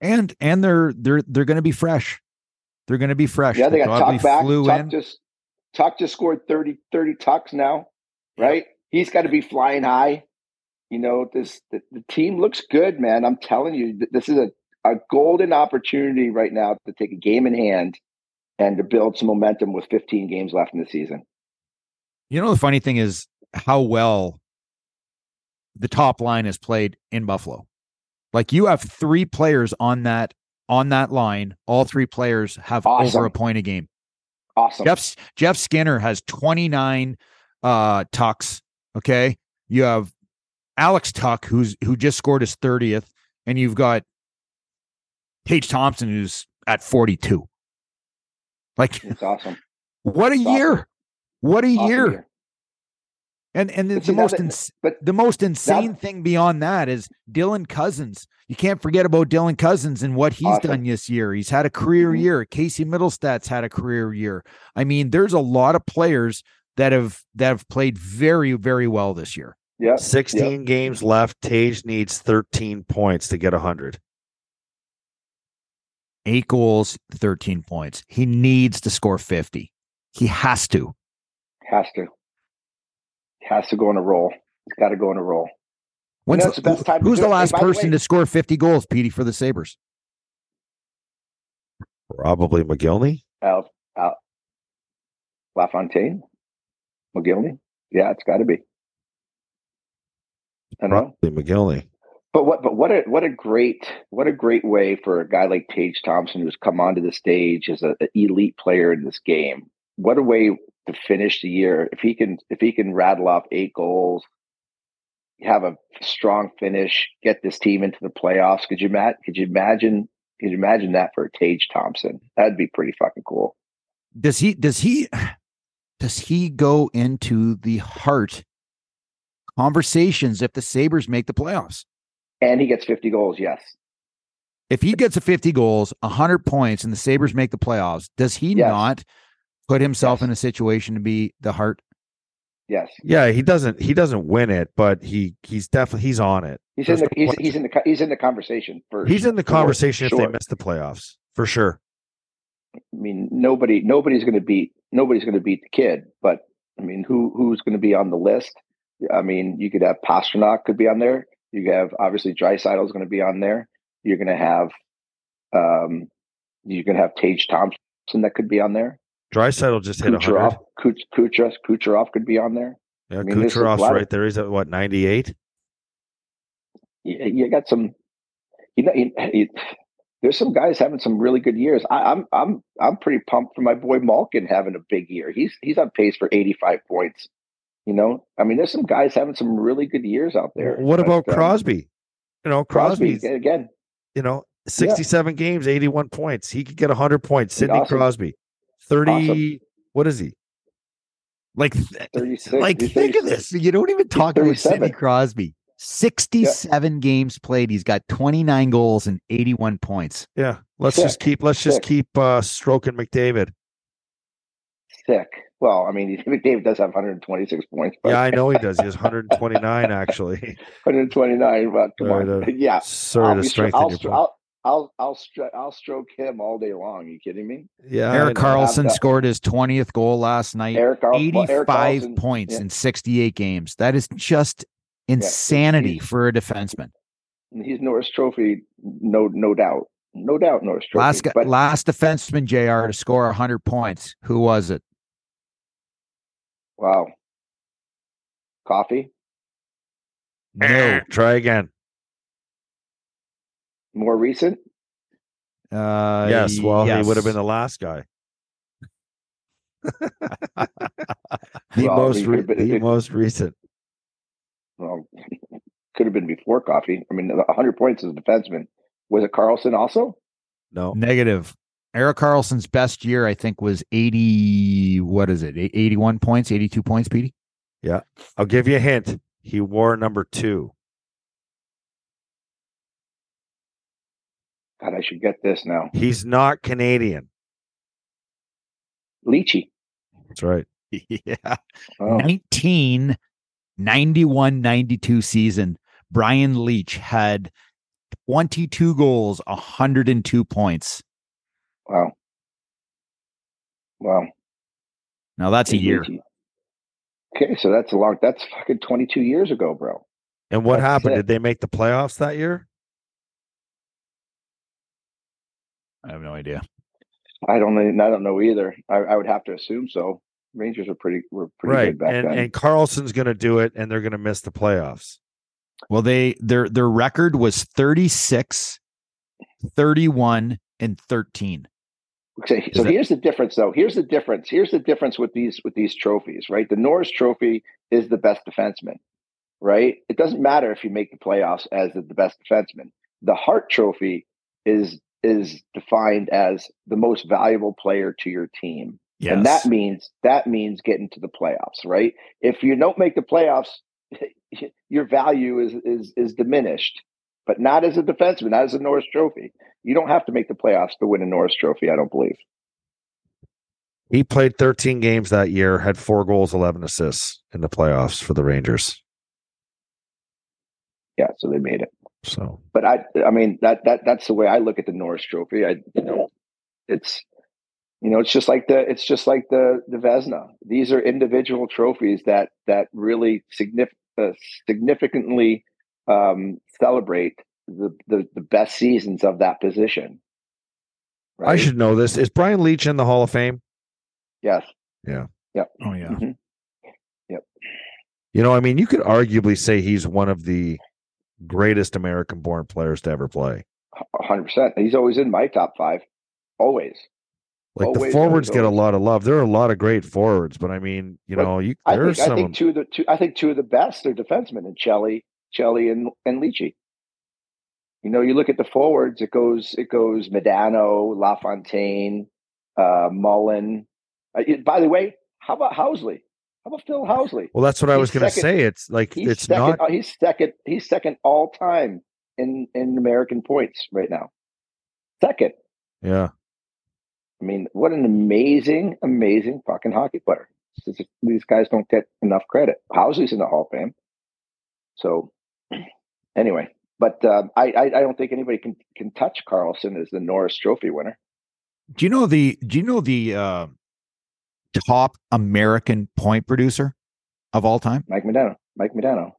[SPEAKER 3] and and they're they're they're going to be fresh. They're going to be fresh.
[SPEAKER 2] Yeah, they got Tuch back.
[SPEAKER 3] flew
[SPEAKER 2] Tuch
[SPEAKER 3] in.
[SPEAKER 2] just Tuch just scored 30, 30 tucks now, right? He's got to be flying high. You know, this the, the team looks good, man. I'm telling you, this is a, a golden opportunity right now to take a game in hand and to build some momentum with 15 games left in the season.
[SPEAKER 3] You know the funny thing is how well the top line is played in Buffalo. Like you have three players on that on that line. All three players have
[SPEAKER 2] Awesome.
[SPEAKER 3] over a point a game.
[SPEAKER 2] Awesome.
[SPEAKER 3] Jeff Jeff Skinner has 29 uh tucks. Okay. You have Alex Tuch, who's who just scored his 30th, and you've got Tage Thompson, who's at 42. Like,
[SPEAKER 2] It's awesome. *laughs*
[SPEAKER 3] what a
[SPEAKER 2] Awesome.
[SPEAKER 3] year! What a
[SPEAKER 2] Awesome
[SPEAKER 3] year!
[SPEAKER 2] year.
[SPEAKER 3] And and the, the most
[SPEAKER 2] that-
[SPEAKER 3] ins-
[SPEAKER 2] but
[SPEAKER 3] the most insane thing beyond that is Dylan Cozens. You can't forget about Dylan Cozens and what he's
[SPEAKER 2] Awesome.
[SPEAKER 3] done this year. He's had a career
[SPEAKER 2] Mhm.
[SPEAKER 3] year. Casey Mittelstadt had a career year. I mean, there's a lot of players that have that have played very very well this year.
[SPEAKER 2] Yeah.
[SPEAKER 1] 16 games left. Tage needs 13 points to get 100.
[SPEAKER 3] Eight goals, 13 points. He needs to score 50. He has to.
[SPEAKER 2] Has to. Has to go on a roll. He's got to go on a roll.
[SPEAKER 3] When's
[SPEAKER 2] that's the best time
[SPEAKER 3] who's the
[SPEAKER 2] it. Hey,
[SPEAKER 3] last
[SPEAKER 2] the
[SPEAKER 3] person
[SPEAKER 2] way-
[SPEAKER 3] to score 50 goals, Petey, for the Sabres?
[SPEAKER 1] Probably Mogilny.
[SPEAKER 2] Al, Al, LaFontaine? Mogilny? Yeah, it's got to be. I know.
[SPEAKER 1] Probably Mogilny.
[SPEAKER 2] But what but what a what a great what a great way for a guy like Tage Thompson who's come onto the stage as an elite player in this game. What a way to finish the year if he can if he can rattle off eight goals, have a strong finish, get this team into the playoffs. Could you Matt? Could you imagine? Could you imagine that for Tage Thompson? That'd be pretty fucking cool.
[SPEAKER 3] Does he does he does he go into the Hart conversations if the Sabres make the playoffs?
[SPEAKER 2] And he gets fifty goals. Yes.
[SPEAKER 3] If he gets a 50 goals, 100 points, and the Sabres make the playoffs, does he
[SPEAKER 2] Yes.
[SPEAKER 3] not put himself
[SPEAKER 2] Yes.
[SPEAKER 3] in a situation to be the Hart?
[SPEAKER 2] Yes.
[SPEAKER 1] Yeah, he doesn't he doesn't win it, but he he's definitely he's on it.
[SPEAKER 2] He's in
[SPEAKER 1] There's
[SPEAKER 2] the he's, he's in the he's in the conversation first.
[SPEAKER 1] He's in the
[SPEAKER 2] Sure,
[SPEAKER 1] conversation if they miss the playoffs. For sure.
[SPEAKER 2] I mean, nobody nobody's going to beat nobody's going to beat the kid. But I mean, who who's going to be on the list? I mean, you could have Pastrnak could be on there. You have obviously Draisaitl is going to be on there. You're going to have um, you're going to have Tage Thompson that could be on there.
[SPEAKER 1] Draisaitl just hit 100.
[SPEAKER 2] Kucherov, Kuch- Kucherov, Kucherov could be on there.
[SPEAKER 1] Yeah,
[SPEAKER 2] I mean, a
[SPEAKER 1] Kucherov's
[SPEAKER 2] of-
[SPEAKER 1] right there. He's at what 98.
[SPEAKER 2] you, you got some you know you, you- there's some guys having some really good years I, i'm i'm i'm pretty pumped for my boy malkin having a big year he's he's on pace for 85 points you know i mean there's some guys having some really good years out there
[SPEAKER 1] What
[SPEAKER 2] But,
[SPEAKER 1] about
[SPEAKER 2] um,
[SPEAKER 1] Crosby? You know,
[SPEAKER 2] crosby again
[SPEAKER 1] you know 67 games, 81 points. He could get 100 points. Sidney
[SPEAKER 2] awesome.
[SPEAKER 1] Crosby, 30.
[SPEAKER 2] Awesome.
[SPEAKER 1] What is he?
[SPEAKER 3] Like,
[SPEAKER 2] 36
[SPEAKER 3] like
[SPEAKER 2] he's
[SPEAKER 3] think of this. You don't even talk about Sidney Crosby. 67 games played. He's got 29 goals and 81 points.
[SPEAKER 1] Yeah, let's
[SPEAKER 2] Sick.
[SPEAKER 1] just keep let's just keep uh stroking McDavid.
[SPEAKER 2] sick well i mean *laughs* mcdavid does have 126 points but
[SPEAKER 1] Yeah, I know he does. He has *laughs* 129 actually.
[SPEAKER 2] 129 but come
[SPEAKER 1] Sorry
[SPEAKER 2] on
[SPEAKER 1] to- *laughs*
[SPEAKER 2] yeah
[SPEAKER 1] Sorry
[SPEAKER 2] I'll,
[SPEAKER 1] to
[SPEAKER 2] be stro-
[SPEAKER 1] strengthen
[SPEAKER 2] I'll,
[SPEAKER 1] your point.
[SPEAKER 2] I'll, I'll, I'll, stro- I'll stroke him all day long. you kidding me?
[SPEAKER 1] Yeah,
[SPEAKER 3] Erik.
[SPEAKER 2] Karlsson
[SPEAKER 3] scored his 20th goal last night.
[SPEAKER 2] Erik, Carl-
[SPEAKER 3] 85
[SPEAKER 2] Erik Karlsson-
[SPEAKER 3] points
[SPEAKER 2] yeah.
[SPEAKER 3] in 68 games. That is just insanity
[SPEAKER 2] he's-
[SPEAKER 3] for a defenseman.
[SPEAKER 2] He's Norris Trophy, no, no doubt, no doubt, Norris Trophy.
[SPEAKER 3] Last
[SPEAKER 2] but
[SPEAKER 3] last defenseman JR to score 100 points. Who was it?
[SPEAKER 2] Wow, Coffey
[SPEAKER 3] No.
[SPEAKER 1] Try again.
[SPEAKER 2] more recent.
[SPEAKER 3] Uh,
[SPEAKER 1] yes, well, he would have been the last guy. *laughs* *laughs* the
[SPEAKER 2] Well,
[SPEAKER 1] most re-
[SPEAKER 2] been-
[SPEAKER 1] the most recent.
[SPEAKER 2] Well, *laughs* could have been before Coffey. I mean, 100 points as a defenseman. Was it Karlsson also?
[SPEAKER 1] No.
[SPEAKER 3] negative. Erik Karlsson's best year, I think, was 80. What is it? 81 points, 82 points, Petey? Yeah.
[SPEAKER 1] I'll give you a hint. He wore number two.
[SPEAKER 2] God, I should get this now.
[SPEAKER 1] He's not Canadian.
[SPEAKER 2] Lychee.
[SPEAKER 1] That's right. *laughs*
[SPEAKER 3] yeah.
[SPEAKER 2] Oh,
[SPEAKER 3] 1991 92 season. Brian Leetch had 22 goals, 102 points.
[SPEAKER 2] Wow. Wow.
[SPEAKER 3] Now that's a year.
[SPEAKER 2] Okay, so that's a long. That's fucking 22 years ago, bro.
[SPEAKER 1] And what
[SPEAKER 2] That's
[SPEAKER 1] happened?
[SPEAKER 2] it.
[SPEAKER 1] Did they make the playoffs that year?
[SPEAKER 3] I have no idea.
[SPEAKER 2] I don't know. I don't know either. I, I would have to assume so. Rangers were pretty were pretty
[SPEAKER 1] right.
[SPEAKER 2] good back
[SPEAKER 1] And
[SPEAKER 2] then.
[SPEAKER 1] and Karlsson's going to do it, and they're going to miss the playoffs.
[SPEAKER 3] Well, they their their record was 36, 31, and 13.
[SPEAKER 2] So, so
[SPEAKER 1] that-
[SPEAKER 2] here's the difference, though. Here's the difference. Here's the difference with these with these trophies, right? The Norris Trophy is the best defenseman, right? It doesn't matter if you make the playoffs as the, the best defenseman. The Hart Trophy is is defined as the most valuable player to your team,
[SPEAKER 3] Yes.
[SPEAKER 2] and that means that means getting to the playoffs, right? If you don't make the playoffs, *laughs* your value is is is diminished. But not as a defenseman, not as a Norris Trophy. You don't have to make the playoffs to win a Norris Trophy. I don't believe.
[SPEAKER 1] He played 13 games that year, had four goals, 11 assists in the playoffs for the Rangers.
[SPEAKER 2] Yeah, so they made it.
[SPEAKER 1] So,
[SPEAKER 2] but I, I mean that that that's the way I look at the Norris Trophy. I, you know, it's, you know, it's just like the it's just like the the Vezina. These are individual trophies that that really significant uh, significantly um, celebrate the, the the best seasons of that position.
[SPEAKER 1] I should know this. Is Brian Leetch in the Hall of Fame?
[SPEAKER 2] Yes.
[SPEAKER 1] Yeah.
[SPEAKER 2] Yep.
[SPEAKER 3] Oh yeah.
[SPEAKER 2] Mhm. Yep.
[SPEAKER 1] You know, I mean, you could arguably say he's one of the greatest American born players to ever play.
[SPEAKER 2] Hundred percent. He's always in my top five. Always.
[SPEAKER 1] Like the forwards
[SPEAKER 2] always,
[SPEAKER 1] get a lot of love. There are a lot of great forwards, but I mean, you
[SPEAKER 2] But
[SPEAKER 1] know, you
[SPEAKER 2] I
[SPEAKER 1] there's
[SPEAKER 2] think I
[SPEAKER 1] some
[SPEAKER 2] think two of the two I think two of the best are defensemen and Chelly, Chelly and and Leachy. You know, you look at the forwards, it goes it goes Modano, LaFontaine, uh Mullen. Uh, it- by the way, how about Housley? How about Phil Housley?
[SPEAKER 1] Well, that's what I was going to say. It's like
[SPEAKER 2] He's
[SPEAKER 1] it's
[SPEAKER 2] second.
[SPEAKER 1] not
[SPEAKER 2] uh, he's second. He's second all time in in American points right now. Second.
[SPEAKER 1] yeah.
[SPEAKER 2] I mean, what an amazing, amazing fucking hockey player. Just- these guys don't get enough credit. Housley's in the Hall of Fame. So, anyway, but um, I, I I don't think anybody can can touch Karlsson as the Norris Trophy winner.
[SPEAKER 3] Do you know the do you know the uh, top American point producer of all time?
[SPEAKER 2] Mike Modano. Mike Modano.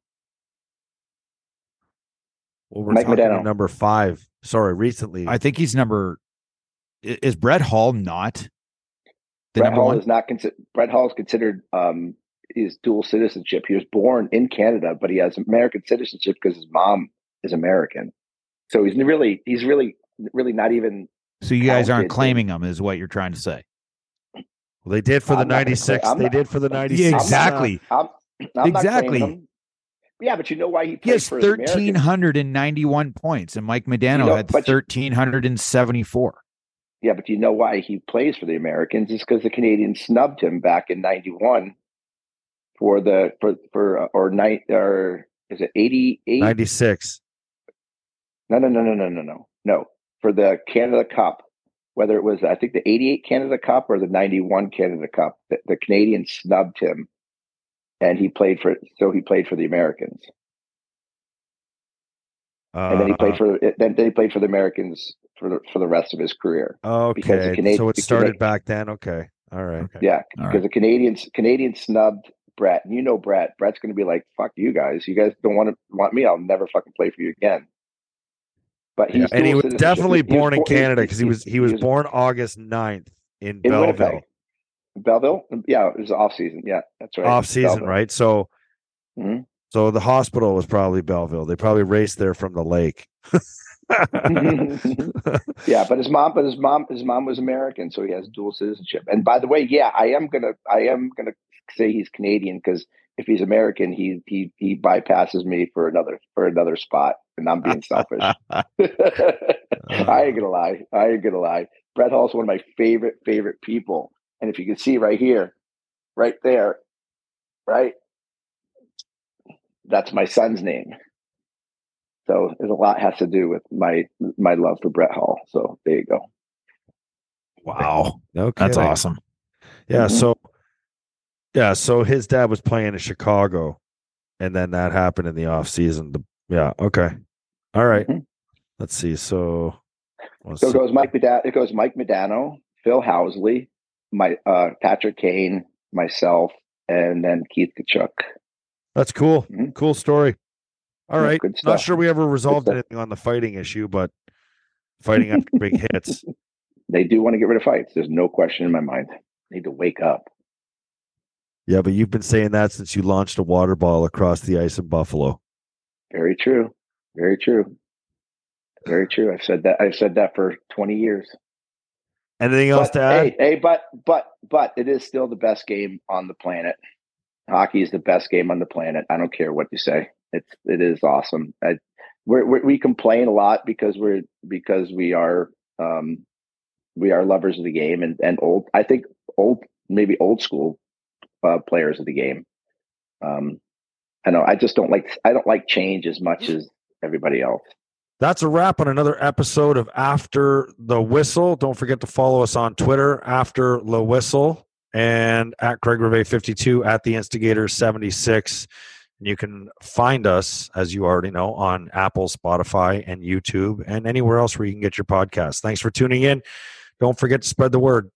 [SPEAKER 1] Well, we're
[SPEAKER 2] Mike
[SPEAKER 1] talking
[SPEAKER 2] Modano.
[SPEAKER 1] number five. Sorry, recently.
[SPEAKER 3] I think he's number is Brett Hull not the
[SPEAKER 2] Brett
[SPEAKER 3] number
[SPEAKER 2] Hull
[SPEAKER 3] one?
[SPEAKER 2] is not considered. Brett Hull is considered um, his dual citizenship. He was born in Canada, but he has American citizenship because his mom is American. So he's really he's really really not even
[SPEAKER 3] so you guys aren't claiming him, is what you're trying to say?
[SPEAKER 1] well, they did for the
[SPEAKER 2] I'm not
[SPEAKER 1] '96. They
[SPEAKER 2] not-
[SPEAKER 1] did for the
[SPEAKER 3] Yeah,
[SPEAKER 1] '96.
[SPEAKER 3] exactly.
[SPEAKER 2] I'm, I'm
[SPEAKER 3] Exactly.
[SPEAKER 2] Not claiming. Yeah, but you know why he
[SPEAKER 3] He
[SPEAKER 2] played
[SPEAKER 3] has
[SPEAKER 2] for
[SPEAKER 3] thirteen hundred and ninety one points, and Mike Modano
[SPEAKER 2] You know,
[SPEAKER 3] had thirteen hundred and seventy four.
[SPEAKER 2] Yeah, but you know why he plays for the Americans is because the Canadians snubbed him back in '91 for the for for uh, or night or is it '88?
[SPEAKER 1] '96.
[SPEAKER 2] No, no, no, no, no, no, no, no. For the Canada Cup, whether it was I think the '88 Canada Cup or the '91 Canada Cup, the, the Canadians snubbed him, and he played for so he played for the Americans, and then he played for then, then he played for the Americans for the for the rest of his career.
[SPEAKER 1] Uh,
[SPEAKER 2] because the
[SPEAKER 1] okay,
[SPEAKER 2] Canadi-
[SPEAKER 1] so it
[SPEAKER 2] the
[SPEAKER 1] started
[SPEAKER 2] Canadi-
[SPEAKER 1] back then. Okay, all right.
[SPEAKER 2] Yeah,
[SPEAKER 3] All
[SPEAKER 2] because
[SPEAKER 3] right.
[SPEAKER 2] the Canadians Canadians snubbed Brett, and you know Brett. Brett's going to be like, "Fuck you guys! You guys don't want to want me. I'll never fucking play for you again." But
[SPEAKER 1] Yeah,
[SPEAKER 2] he's
[SPEAKER 1] and he was definitely
[SPEAKER 2] He- he was
[SPEAKER 1] born in Canada because he
[SPEAKER 2] he-
[SPEAKER 1] was he was
[SPEAKER 2] was
[SPEAKER 1] born August 9th in,
[SPEAKER 2] in
[SPEAKER 1] Belleville,
[SPEAKER 2] Winnipeg. Belleville. Yeah, it was off season. Yeah, that's right.
[SPEAKER 1] off season,
[SPEAKER 2] Belleville.
[SPEAKER 1] right? So,
[SPEAKER 2] Mhm.
[SPEAKER 1] so the hospital was probably Belleville. They probably raced there from the lake. *laughs*
[SPEAKER 2] yeah, but his mom, but his mom, his mom was American, so he has dual citizenship. And by the way, yeah, I am gonna, I am gonna say he's Canadian because if he's American, he he he bypasses me for another for another spot, and I'm being selfish. *laughs* *laughs* I ain't gonna lie. I ain't gonna lie. Brett Hull's one of my favorite favorite people, and if you can see right here, right there, right, that's my son's name. So there's a lot has to do with my my love for Brett Hull. So there you go.
[SPEAKER 3] Wow,
[SPEAKER 1] No
[SPEAKER 3] that's awesome.
[SPEAKER 1] Yeah.
[SPEAKER 2] Mhm.
[SPEAKER 1] So, yeah. So his dad was playing in Chicago, and then that happened in the off season. The, yeah. Okay. All right.
[SPEAKER 2] Mhm.
[SPEAKER 1] Let's see. So, let's
[SPEAKER 2] So it
[SPEAKER 1] see.
[SPEAKER 2] goes Mike Modano, it goes Mike Modano, Phil Housley, my uh, Patrick Kane, myself, and then Keith Tkachuk.
[SPEAKER 1] that's cool.
[SPEAKER 2] Mhm.
[SPEAKER 1] Cool story. All
[SPEAKER 2] Yeah,
[SPEAKER 1] right. Not sure we ever resolved anything on the fighting issue, but fighting after big *laughs* hits.
[SPEAKER 2] They do want to get rid of fights. There's no question in my mind. They need to wake up.
[SPEAKER 1] Yeah, but you've been saying that since you launched a water ball across the ice in Buffalo.
[SPEAKER 2] Very true. Very true. Very true. I've said that. I've said that for 20 years.
[SPEAKER 1] Anything else
[SPEAKER 2] But,
[SPEAKER 1] to add?
[SPEAKER 2] hey, hey, but but but it is still the best game on the planet. Hockey is the best game on the planet. I don't care what you say. It's it is awesome. I, we're, we're, we complain a lot because we're because we are um, we are lovers of the game and and old. I think old maybe old school uh, players of the game. Um, I know. I just don't like I don't like change as much as everybody else.
[SPEAKER 1] That's a wrap on another episode of After the Whistle. Don't forget to follow us on Twitter after the whistle and at Craig Rivet 52 at the Instigator 76. And you can find us, as you already know, on Apple, Spotify, and YouTube, and anywhere else where you can get your podcast. Thanks for tuning in. Don't forget to spread the word.